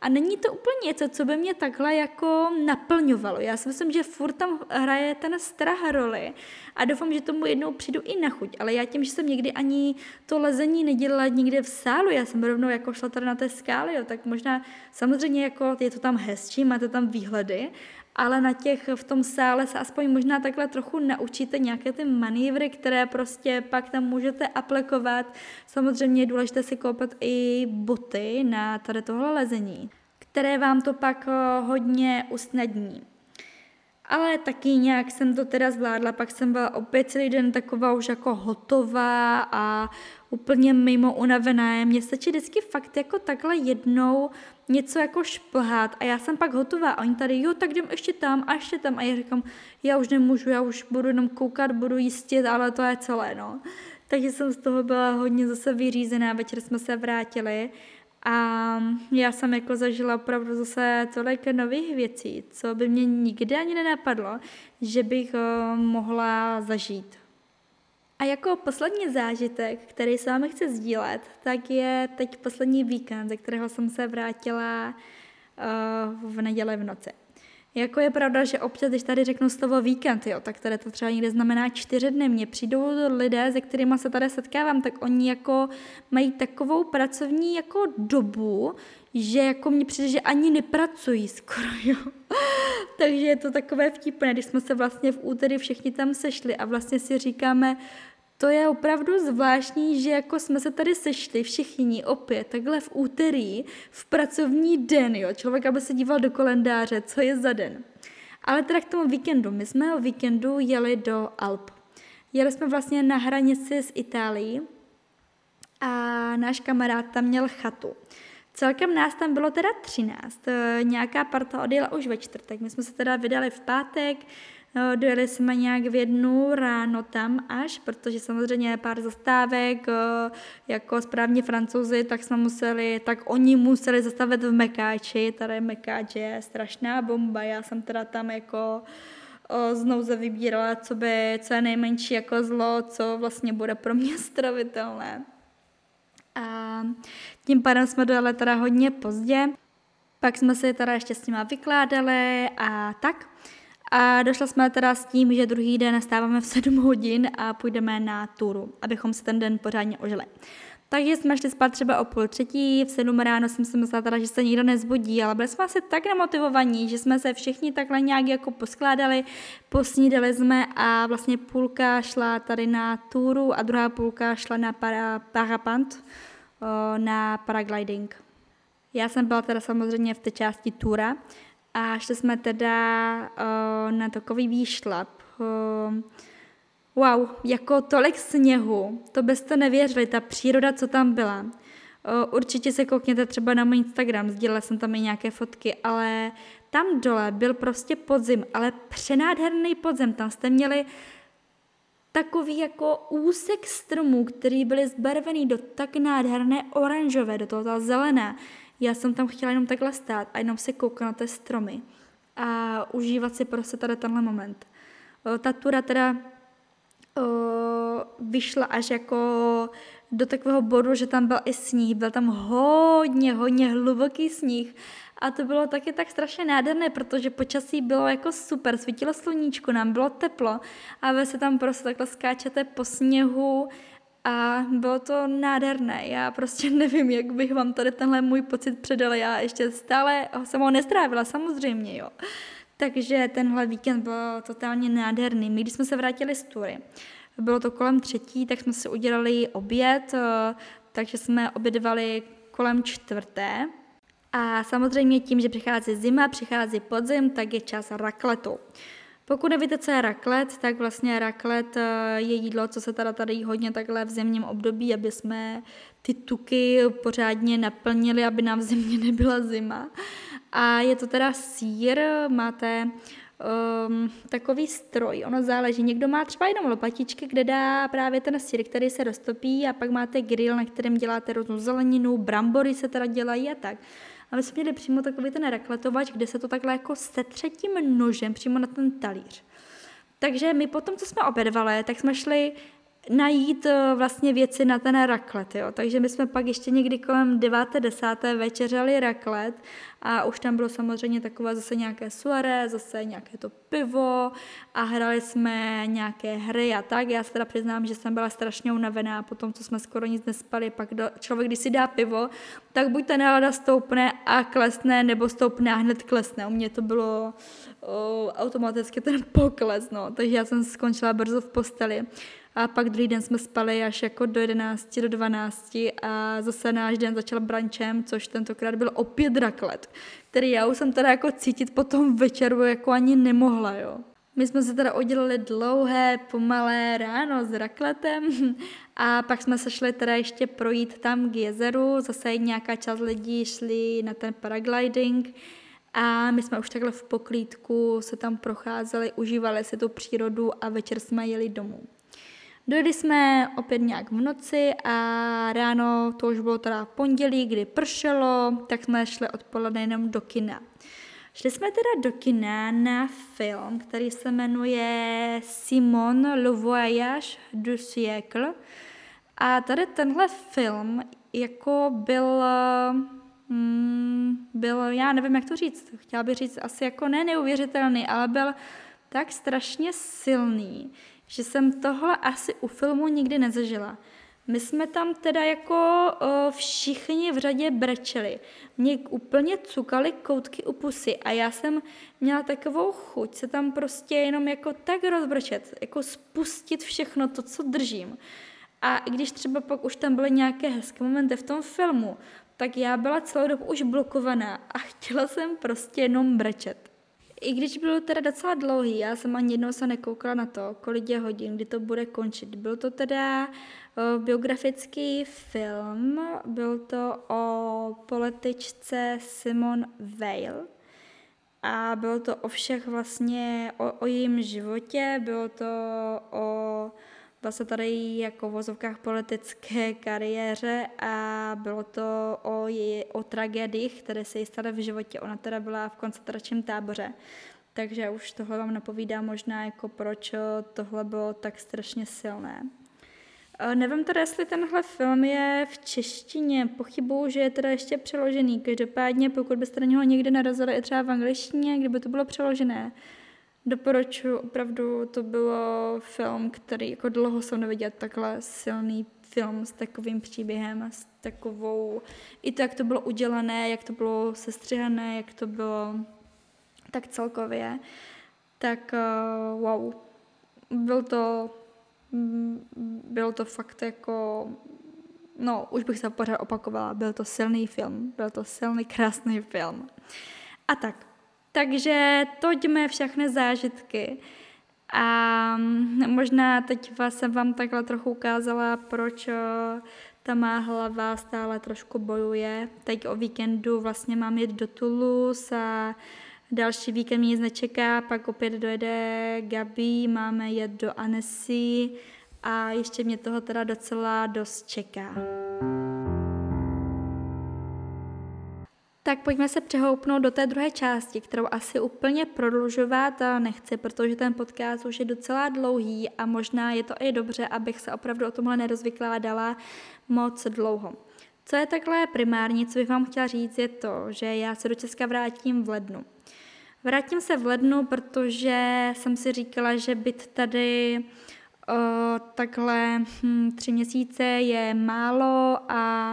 A není to úplně něco, co by mě takhle jako naplňovalo. Já si myslím, že furt tam hraje ten strach roli a doufám, že tomu jednou přijdu i na chuť. Ale já tím, že jsem někdy ani to lezení nedělala nikde v sálu, já jsem rovnou jako šla tady na té skály, jo, tak možná samozřejmě jako je to tam hezčí, máte tam výhledy, ale na těch v tom sále se aspoň možná takhle trochu naučíte nějaké ty manévry, které prostě pak tam můžete aplikovat. Samozřejmě je důležité si koupit i boty na tady tohle lezení, které vám to pak eh, hodně usnadní. Ale taky nějak jsem to teda zvládla, pak jsem byla opět celý den taková už jako hotová a úplně mimo unavená. Mně stačí vždycky fakt jako takhle jednou něco jako šplhat a já jsem pak hotová a oni tady, jo, tak jdem ještě tam a ještě tam a já říkám, já už nemůžu, já už budu jenom koukat, budu jistit, ale to je celé, no. Takže jsem z toho byla hodně zase vyřízená, večer jsme se vrátili a já jsem jako zažila opravdu zase tolik nových věcí, co by mě nikdy ani nenapadlo, že bych uh, mohla zažít. A jako poslední zážitek, který s vámi chci sdílet, tak je teď poslední víkend, ze kterého jsem se vrátila uh, v neděli v noci. Jako je pravda, že občas, když tady řeknu slovo víkend, jo, tak tady to třeba někde znamená čtyři dny. Mně přijdou lidé, se kterými se tady setkávám, tak oni jako mají takovou pracovní jako dobu, že jako mně přijde, že ani nepracují skoro, jo. Takže je to takové vtipné, když jsme se vlastně v úterý všichni tam sešli a vlastně si říkáme, to je opravdu zvláštní, že jako jsme se tady sešli všichni opět takhle v úterý, v pracovní den, jo. Člověk, aby se díval do kalendáře, co je za den. Ale teda k tomu víkendu. My jsme o víkendu jeli do Alp. Jeli jsme vlastně na hranici s Itálií a náš kamarád tam měl chatu. Celkem nás tam bylo teda 13. Nějaká parta odjela už ve čtvrtek. My jsme se teda vydali v pátek, No, dojeli jsme nějak v jednu ráno tam až, protože samozřejmě pár zastávek, jako správně francouzi, tak jsme museli, tak oni museli zastavit v Mekáči, tady Mekáč je strašná bomba, já jsem teda tam jako znovu vybírala, co, by, co je nejmenší jako zlo, co vlastně bude pro mě stravitelné. A tím pádem jsme dojeli teda hodně pozdě, pak jsme si teda ještě s nima vykládali a tak. A došla jsme teda s tím, že druhý den nastáváme v 7 hodin a půjdeme na turu, abychom se ten den pořádně ožili. Takže jsme šli spát třeba o půl třetí, v sedm ráno jsem si myslela teda, že se nikdo nezbudí, ale byli jsme asi tak namotivovaní, že jsme se všichni takhle nějak jako poskládali, posnídali jsme a vlastně půlka šla tady na túru a druhá půlka šla na para, parapant, na paragliding. Já jsem byla teda samozřejmě v té části túra, a šli jsme teda na takový výšlap. Wow, jako tolik sněhu, to byste nevěřili, ta příroda, co tam byla. Uh, určitě se koukněte třeba na můj Instagram, sdílela jsem tam i nějaké fotky, ale tam dole byl prostě podzim, ale přenádherný podzim. Tam jste měli takový jako úsek stromů, který byly zbarvený do tak nádherné oranžové, do toho zelené. Já jsem tam chtěla jenom takhle stát a jenom se koukat na ty stromy a užívat si prostě tady tenhle moment. Ta tura teda o, vyšla až jako do takového bodu, že tam byl i sníh, byl tam hodně, hodně hluboký sníh a to bylo taky tak strašně nádherné, protože počasí bylo jako super, svítilo sluníčko, nám bylo teplo a vy se tam prostě takhle skáčete po sněhu a bylo to nádherné. Já prostě nevím, jak bych vám tady tenhle můj pocit předala. Já ještě stále jsem ho nestrávila, samozřejmě, jo. Takže tenhle víkend byl totálně nádherný. My, když jsme se vrátili z tury, bylo to kolem třetí, tak jsme si udělali oběd, eh, takže jsme obědvali kolem čtvrté. A samozřejmě tím, že přichází zima, přichází podzim, tak je čas rakletu. Pokud nevíte, co je raklet, tak vlastně raklet eh, je jídlo, co se teda tady hodně takhle v zimním období, aby jsme ty tuky pořádně naplnili, aby nám v zimě nebyla zima. A je to teda sír, máte um, takový stroj, ono záleží. Někdo má třeba jenom lopatičky, kde dá právě ten sír, který se roztopí a pak máte grill, na kterém děláte různou zeleninu, brambory se teda dělají a tak a my jsme měli přímo takový ten rakletovač, kde se to takhle jako setře tím nožem přímo na ten talíř. Takže my potom, co jsme obědvali, tak jsme šli najít eh, vlastně věci na ten raklet, jo. Takže my jsme pak ještě někdy kolem 9. 10. večeřali raklet a už tam bylo samozřejmě takové zase nějaké suare, zase nějaké to pivo a hrali jsme nějaké hry a tak. Já se teda přiznám, že jsem byla strašně unavená po tom, co jsme skoro nic nespali. Pak do, člověk, když si dá pivo, tak buď ta nálada stoupne a klesne, nebo stoupne a hned klesne. U mě to bylo o, automaticky ten pokles, no. Takže já jsem skončila brzo v posteli a pak druhý den jsme spali až jako do 11, do 12 a zase náš den začal brančem, což tentokrát byl opět raklet, který já už jsem teda jako cítit po tom večeru jako ani nemohla, jo. My jsme se teda udělali dlouhé, pomalé ráno s rakletem a pak jsme se šli teda ještě projít tam k jezeru, zase nějaká část lidí šli na ten paragliding a my jsme už takhle v poklídku se tam procházeli, užívali si tu přírodu a večer jsme jeli domů. Dojeli jsme opět nějak v noci a ráno, to už bylo teda pondělí, kdy pršelo, tak jsme šli odpoledne jenom do kina. Šli jsme teda do kina na film, který se jmenuje Simon Le Voyage du siècle. A tady tenhle film jako byl, mm, byl, já nevím, jak to říct, chtěla bych říct asi jako ne neuvěřitelný, ale byl tak strašně silný, že jsem tohle asi u filmu nikdy nezažila. My jsme tam teda jako o, všichni v řadě brečeli. Mě úplně cukali koutky u pusy a já jsem měla takovou chuť se tam prostě jenom jako tak rozbrčet, jako spustit všechno to, co držím. A i když třeba pak už tam byly nějaké hezké momenty v tom filmu, tak já byla celou dobu už blokovaná a chtěla jsem prostě jenom brečet. I když byl teda docela dlouhý, já jsem ani jednou se nekoukala na to, kolik je hodin, kdy to bude končit. Byl to teda uh, biografický film, byl to o političce Simon Weil a bylo to o všech vlastně, o, o jejím životě, bylo to o vlastně tady jako v vozovkách politické kariéře a bylo to o, její, o tragédiích, které se jí staly v životě. Ona teda byla v koncentračním táboře. Takže už tohle vám napovídá možná, jako proč tohle bylo tak strašně silné. Nevím teda, jestli tenhle film je v češtině, pochybuju, že je teda ještě přeložený. Každopádně, pokud byste na něho někde narazili i třeba v angličtině, kdyby to bylo přeložené, Doporučuji, opravdu to bylo film, který jako dlouho jsem neviděla takhle silný film s takovým příběhem a s takovou, i to, jak to bylo udělané, jak to bylo sestřihané, jak to bylo tak celkově, tak uh, wow, byl to, byl to fakt jako, no, už bych se pořád opakovala, byl to silný film, byl to silný, krásný film. A tak, takže toť mé všechny zážitky. A možná teď vás jsem vám takhle trochu ukázala, proč eh, ta má hlava stále trošku bojuje. Teď o víkendu vlastně mám jít do Toulouse a další víkend mě nic nečeká, pak opět dojede Gabi, máme jet do Annecy a ještě mě toho teda docela dost čeká. Tak pojďme se přehoupnout do té druhé části, kterou asi úplně prodlužovat nechci, protože ten podcast už je docela dlouhý a možná je to i dobře, abych se opravdu o tomhle nerozvykládala moc dlouho. Co je takhle primární, co bych vám chtěla říct, je to, že já se do Česka vrátím v lednu. Vrátím se v lednu, protože jsem si říkala, že byt tady o, takhle hm, tři měsíce je málo a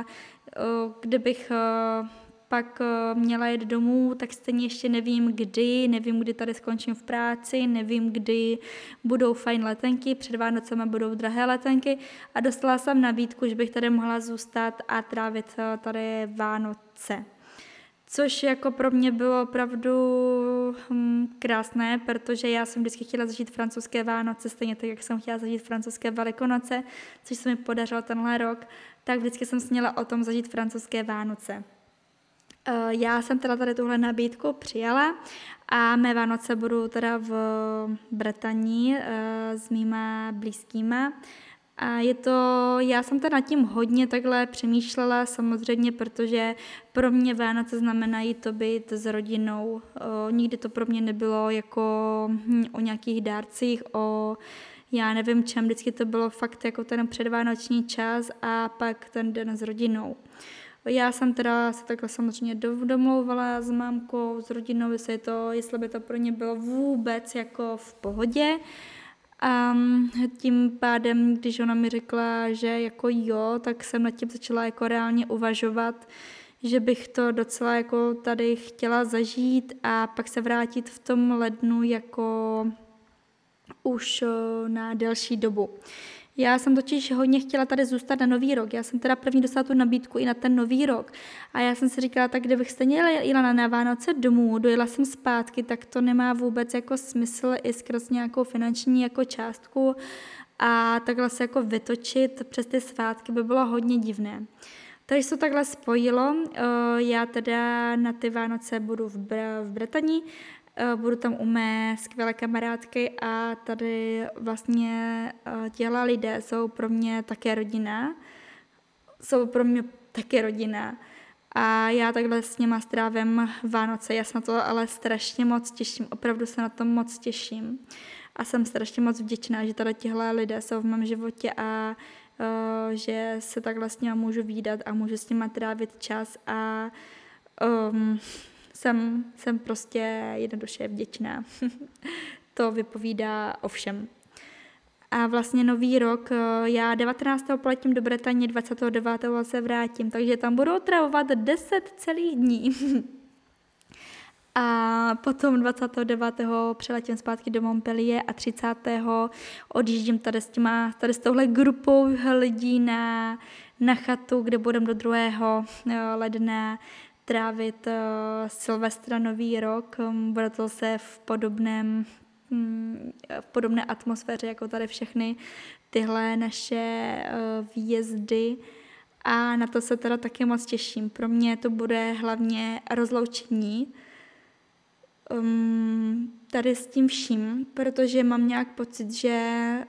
o, kdybych o, pak eh, měla jít domů, tak stejně ještě nevím kdy, nevím, kdy tady skončím v práci, nevím, kdy budou fajn letenky, před Vánocema budou drahé letenky a dostala jsem nabídku, že bych tady mohla zůstat a trávit eh, tady Vánoce. Což jako pro mě bylo opravdu hm, krásné, protože já jsem vždycky chtěla zažít francouzské Vánoce, stejně tak, jak jsem chtěla zažít francouzské Velikonoce, což se mi podařilo tenhle rok, tak vždycky jsem směla o tom zažít francouzské Vánoce. Eh, já jsem teda tady tuhle nabídku přijala a mé Vánoce budou teda v Bretaní eh, s mýma blízkýma. A je to, já jsem teda nad tím hodně takhle přemýšlela samozřejmě, protože pro mě Vánoce znamenají to být s rodinou. O, nikdy to pro mě nebylo jako hm, o nějakých dárcích, o já nevím čem, vždycky to bylo fakt jako ten předvánoční čas a pak ten den s rodinou. Já jsem teda se takhle samozřejmě domlouvala s mámkou, s rodinou, jestli, to, jestli by to pro ně bylo vůbec jako v pohodě. A tím pádem, když ona mi řekla, že jako jo, tak jsem nad tím začala jako reálně uvažovat, že bych to docela jako tady chtěla zažít a pak se vrátit v tom lednu jako už na delší dobu. Já jsem totiž hodně chtěla tady zůstat na nový rok. Já jsem teda první dostala tu nabídku i na ten nový rok. A já jsem si říkala, tak kdybych stejně jela na, na Vánoce domů, dojela jsem zpátky, tak to nemá vůbec jako smysl i skrz nějakou finanční jako částku a takhle se jako vytočit přes ty svátky by bylo hodně divné. Takže se to takhle spojilo. Já teda na ty Vánoce budu v, Br- v Británii, budu tam u mé skvělé kamarádky a tady vlastně těla lidé jsou pro mě také rodina. Jsou pro mě také rodina. A já takhle s něma strávím Vánoce. Já se na to ale strašně moc těším. Opravdu se na to moc těším. A jsem strašně moc vděčná, že tady tihle lidé jsou v mém životě a uh, že se takhle s nimi můžu výdat a můžu s nimi trávit čas a um, jsem, jsem prostě jednoduše vděčná. to vypovídá o všem. A vlastně nový rok, já 19. poletím do Bretaně, 29. se vrátím, takže tam budu otravovat 10 celých dní. A potom 29. přeletím zpátky do Montpellier a 30. odjíždím tady s, těma, tady s touhle grupou lidí na, na chatu, kde budeme do 2. ledna trávit uh, Silvestra Nový rok. Um, bude to se v podobném um, v podobné atmosféře jako tady všechny tyhle naše uh, výjezdy a na to se teda taky moc těším. Pro mě to bude hlavně rozloučení um, tady s tím vším, protože mám nějak pocit, že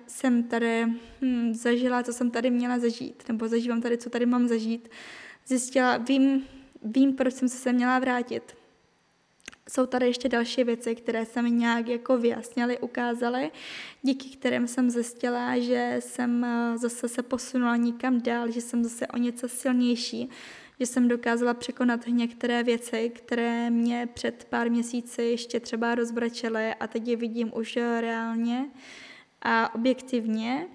jsem tady hm, zažila, co jsem tady měla zažít, nebo zažívám tady, co tady mám zažít. Zjistila, vím, vím, proč jsem se sem měla vrátit. Jsou tady ještě další věci, které se mi nějak jako vyjasnily, ukázaly, díky kterým jsem zjistila, že jsem eh, zase se posunula někam dál, že jsem zase o něco silnější, že jsem dokázala překonat některé věci, které mě před pár měsíci ještě třeba rozbračily a teď je vidím už reálně a objektivně.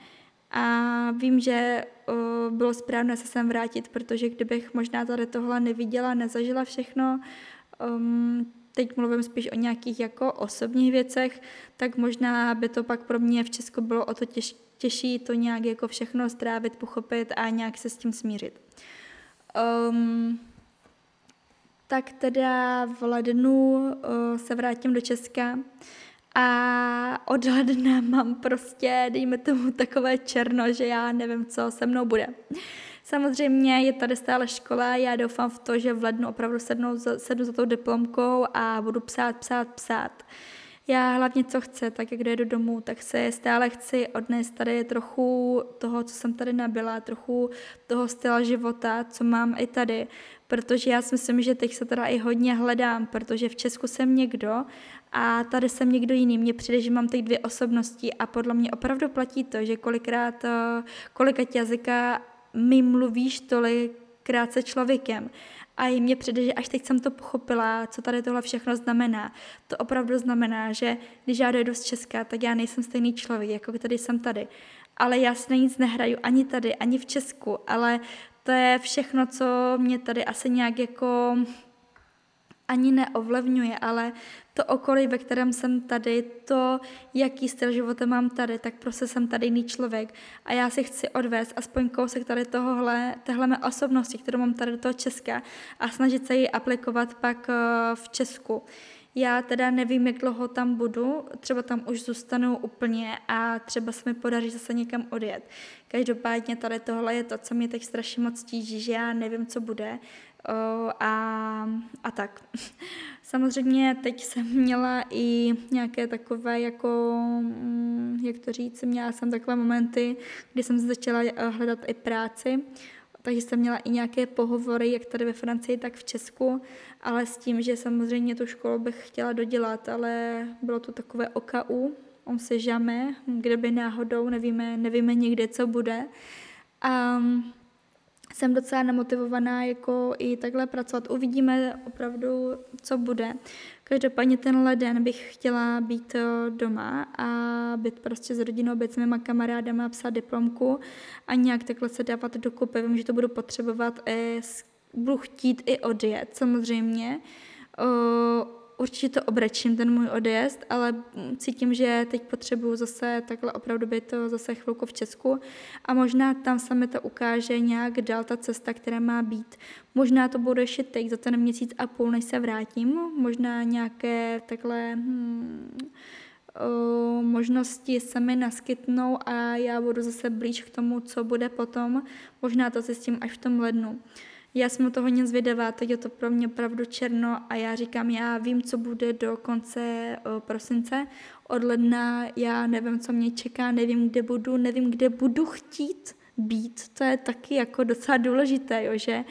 A vím, že uh, bylo správné se sem vrátit, protože kdybych možná tady tohle neviděla, nezažila všechno, um, teď mluvím spíš o nějakých jako osobních věcech, tak možná by to pak pro mě v Česku bylo o to těž, těžší to nějak jako všechno strávit, pochopit a nějak se s tím smířit. Um, tak teda v lednu uh, se vrátím do Česka a od ledna mám prostě, dejme tomu, takové černo, že já nevím, co se mnou bude. Samozřejmě je tady stále škola, já doufám v to, že v lednu opravdu sednu, sednu za tou diplomkou a budu psát, psát, psát. Já hlavně co chci, tak jak dojedu domů, tak se stále chci odnést tady trochu toho, co jsem tady nabila, trochu toho styla života, co mám i tady, protože já si myslím, že teď se teda i hodně hledám, protože v Česku jsem někdo a tady jsem někdo jiný. Mně přijde, že mám teď dvě osobnosti a podle mě opravdu platí to, že kolikrát, eh, kolikat jazyka mi mluvíš tolikrát se člověkem. A i mně přijde, že až teď jsem to pochopila, co tady tohle všechno znamená. To opravdu znamená, že když já dojedu z Česka, tak já nejsem stejný člověk, jako tady jsem tady. Ale já si na nic nehraju ani tady, ani v Česku, ale to je všechno, co mě tady asi nějak jako ani neovlivňuje, ale to okolí, ve kterém jsem tady, to, jaký styl života mám tady, tak prostě jsem tady jiný člověk a já si chci odvést aspoň kousek tady tohohle, téhle mé osobnosti, kterou mám tady do toho Česka a snažit se ji aplikovat pak eh, v Česku. Já teda nevím, jak dlouho tam budu, třeba tam už zůstanu úplně a třeba se mi podaří zase někam odjet. Každopádně tady tohle je to, co mě teď strašně moc tíží, že já nevím, co bude. A, a tak. Samozřejmě teď jsem měla i nějaké takové jako, mm, jak to říct, měla jsem takové momenty, kdy jsem začala eh, hledat i práci, takže jsem měla i nějaké pohovory, jak tady ve Francii, tak v Česku, ale s tím, že samozřejmě tu školu bych chtěla dodělat, ale bylo to takové OKU, on se žame, kde by náhodou, nevíme, nevíme nikdy, co bude. A jsem docela namotivovaná jako i takhle pracovat. Uvidíme opravdu, co bude. Každopádně ten leden bych chtěla být eh, doma a být prostě s rodinou, být s mýma kamarádama, psát diplomku a nějak takhle se dávat dokupy. Vím, že to budu potřebovat, i, budu chtít i odjet samozřejmě. Uh, určitě to obrečím, ten můj odjezd, ale cítím, že teď potřebuju zase takhle opravdu být to zase chvilku v Česku a možná tam se mi to ukáže nějak dál ta cesta, která má být. Možná to bude ještě teď za ten měsíc a půl, než se vrátím, možná nějaké takhle hmm, možnosti se mi naskytnou a já budu zase blíž k tomu, co bude potom. Možná to zjistím až v tom lednu. Já jsem to hodně zvědavá, teď je to pro mě opravdu černo a já říkám, já vím, co bude do konce prosince. Od ledna já nevím, co mě čeká, nevím, kde budu, nevím, kde budu chtít být. To je taky jako docela důležité, jo, že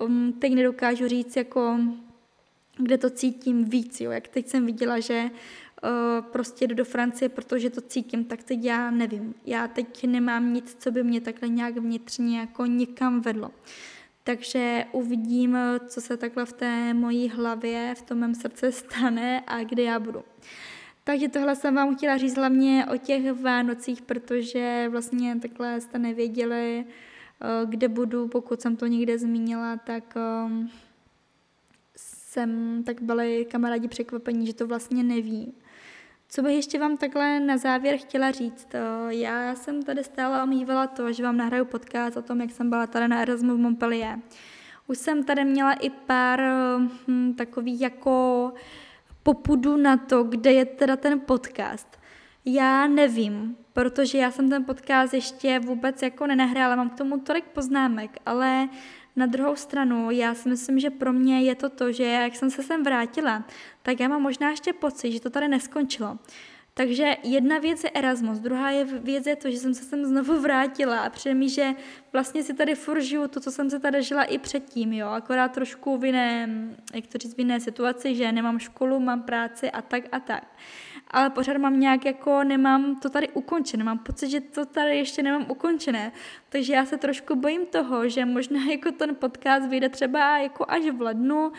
um, teď nedokážu říct, jako, kde to cítím víc. Jo. Jak teď jsem viděla, že uh, prostě jdu do Francie, protože to cítím, tak teď já nevím. Já teď nemám nic, co by mě takhle nějak vnitřně jako někam vedlo. Takže uvidím, co se takhle v té mojí hlavě, v tom mém srdce stane a kde já budu. Takže tohle jsem vám chtěla říct hlavně o těch Vánocích, protože vlastně takhle jste nevěděli, eh, kde budu, pokud jsem to někde zmínila, tak ehm, jsem, tak byli kamarádi překvapení, že to vlastně neví. Co bych ještě vám takhle na závěr chtěla říct? Já jsem tady stále omývala to, že vám nahraju podcast o tom, jak jsem byla tady na Erasmu v Montpellier. Už jsem tady měla i pár hm, takových jako popudu na to, kde je teda ten podcast. Já nevím, protože já jsem ten podcast ještě vůbec jako nenahrála, mám k tomu tolik poznámek, ale na druhou stranu, já si myslím, že pro mě je to to, že jak jsem se sem vrátila, tak já mám možná ještě pocit, že to tady neskončilo. Takže jedna věc je Erasmus, druhá je věc je to, že jsem se sem znovu vrátila a přijde mi, že vlastně si tady furt žiju to, co jsem se tady žila i předtím, jo, akorát trošku v jiné, jak to říct, v jiné situaci, že nemám školu, mám práci a tak a tak ale pořád mám nějak jako, nemám to tady ukončené, mám pocit, že to tady ještě nemám ukončené, takže já se trošku bojím toho, že možná jako ten podcast vyjde třeba jako až v lednu,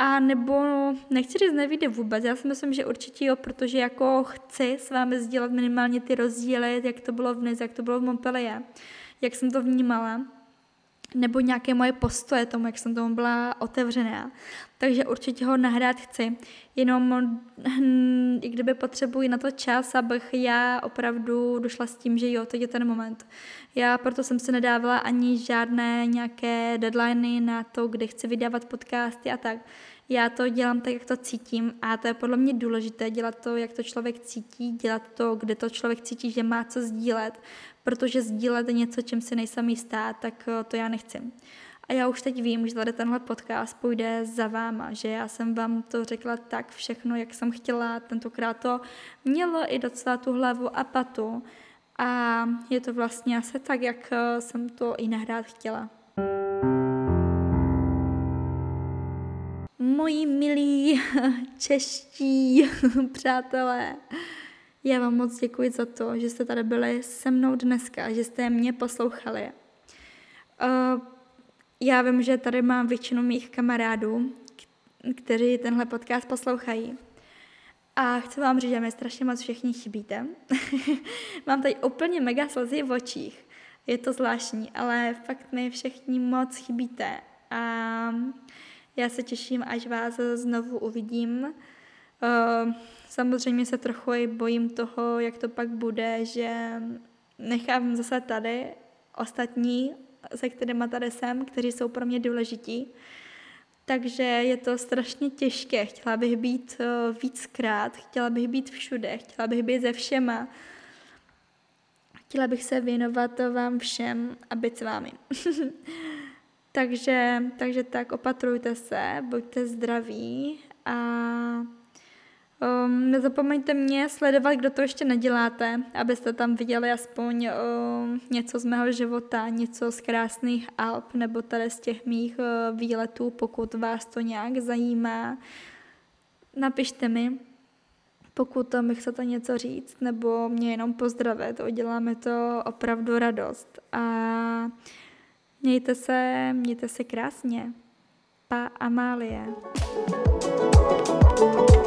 a nebo nechci říct, nevíde vůbec, já si myslím, že určitě jo, protože jako chci s vámi sdílet minimálně ty rozdíly, jak to bylo v Nice, jak to bylo v Montpellier, jak jsem to vnímala nebo nějaké moje postoje tomu, jak jsem tomu byla otevřená. Takže určitě ho nahrát chci. Jenom hm, i kdyby potřebuji na to čas, abych já opravdu došla s tím, že jo, teď je ten moment. Já proto jsem si nedávala ani žádné nějaké deadliny na to, kde chci vydávat podcasty a tak. Já to dělám tak, jak to cítím a to je podle mě důležité, dělat to, jak to člověk cítí, dělat to, kde to člověk cítí, že má co sdílet, protože sdílet něco, čím si nejsem jistá, tak eh, to já nechci. A já už teď vím, že tady tenhle podcast půjde za váma, že já jsem vám to řekla tak všechno, jak jsem chtěla. Tentokrát to mělo i docela tu hlavu a patu. A je to vlastně asi tak, jak eh, jsem to i nahrát chtěla. Moji milí čeští přátelé, já vám moc děkuji za to, že jste tady byli se mnou dneska a že jste mě poslouchali. Uh, já vím, že tady mám většinu mých kamarádů, kteří tenhle podcast poslouchají. A chci vám říct, že mi strašně moc všichni chybíte. mám tady úplně mega slzy v očích. Je to zvláštní, ale fakt mi všichni moc chybíte. A já se těším, až vás znovu uvidím. Uh, samozřejmě se trochu i bojím toho, jak to pak bude, že nechám zase tady ostatní, se kterými tady jsem, kteří jsou pro mě důležití. Takže je to strašně těžké. Chtěla bych být uh, víckrát, chtěla bych být všude, chtěla bych být ze všema. Chtěla bych se věnovat vám všem a být s vámi. takže, takže tak, opatrujte se, buďte zdraví a Um, nezapomeňte mě sledovat, kdo to ještě neděláte, abyste tam viděli aspoň um, něco z mého života, něco z krásných Alp nebo tady z těch mých uh, výletů, pokud vás to nějak zajímá. Napište mi, pokud mi chcete něco říct nebo mě jenom pozdravit, uděláme to opravdu radost. A Mějte se, mějte se krásně. Pa Amálie. thank you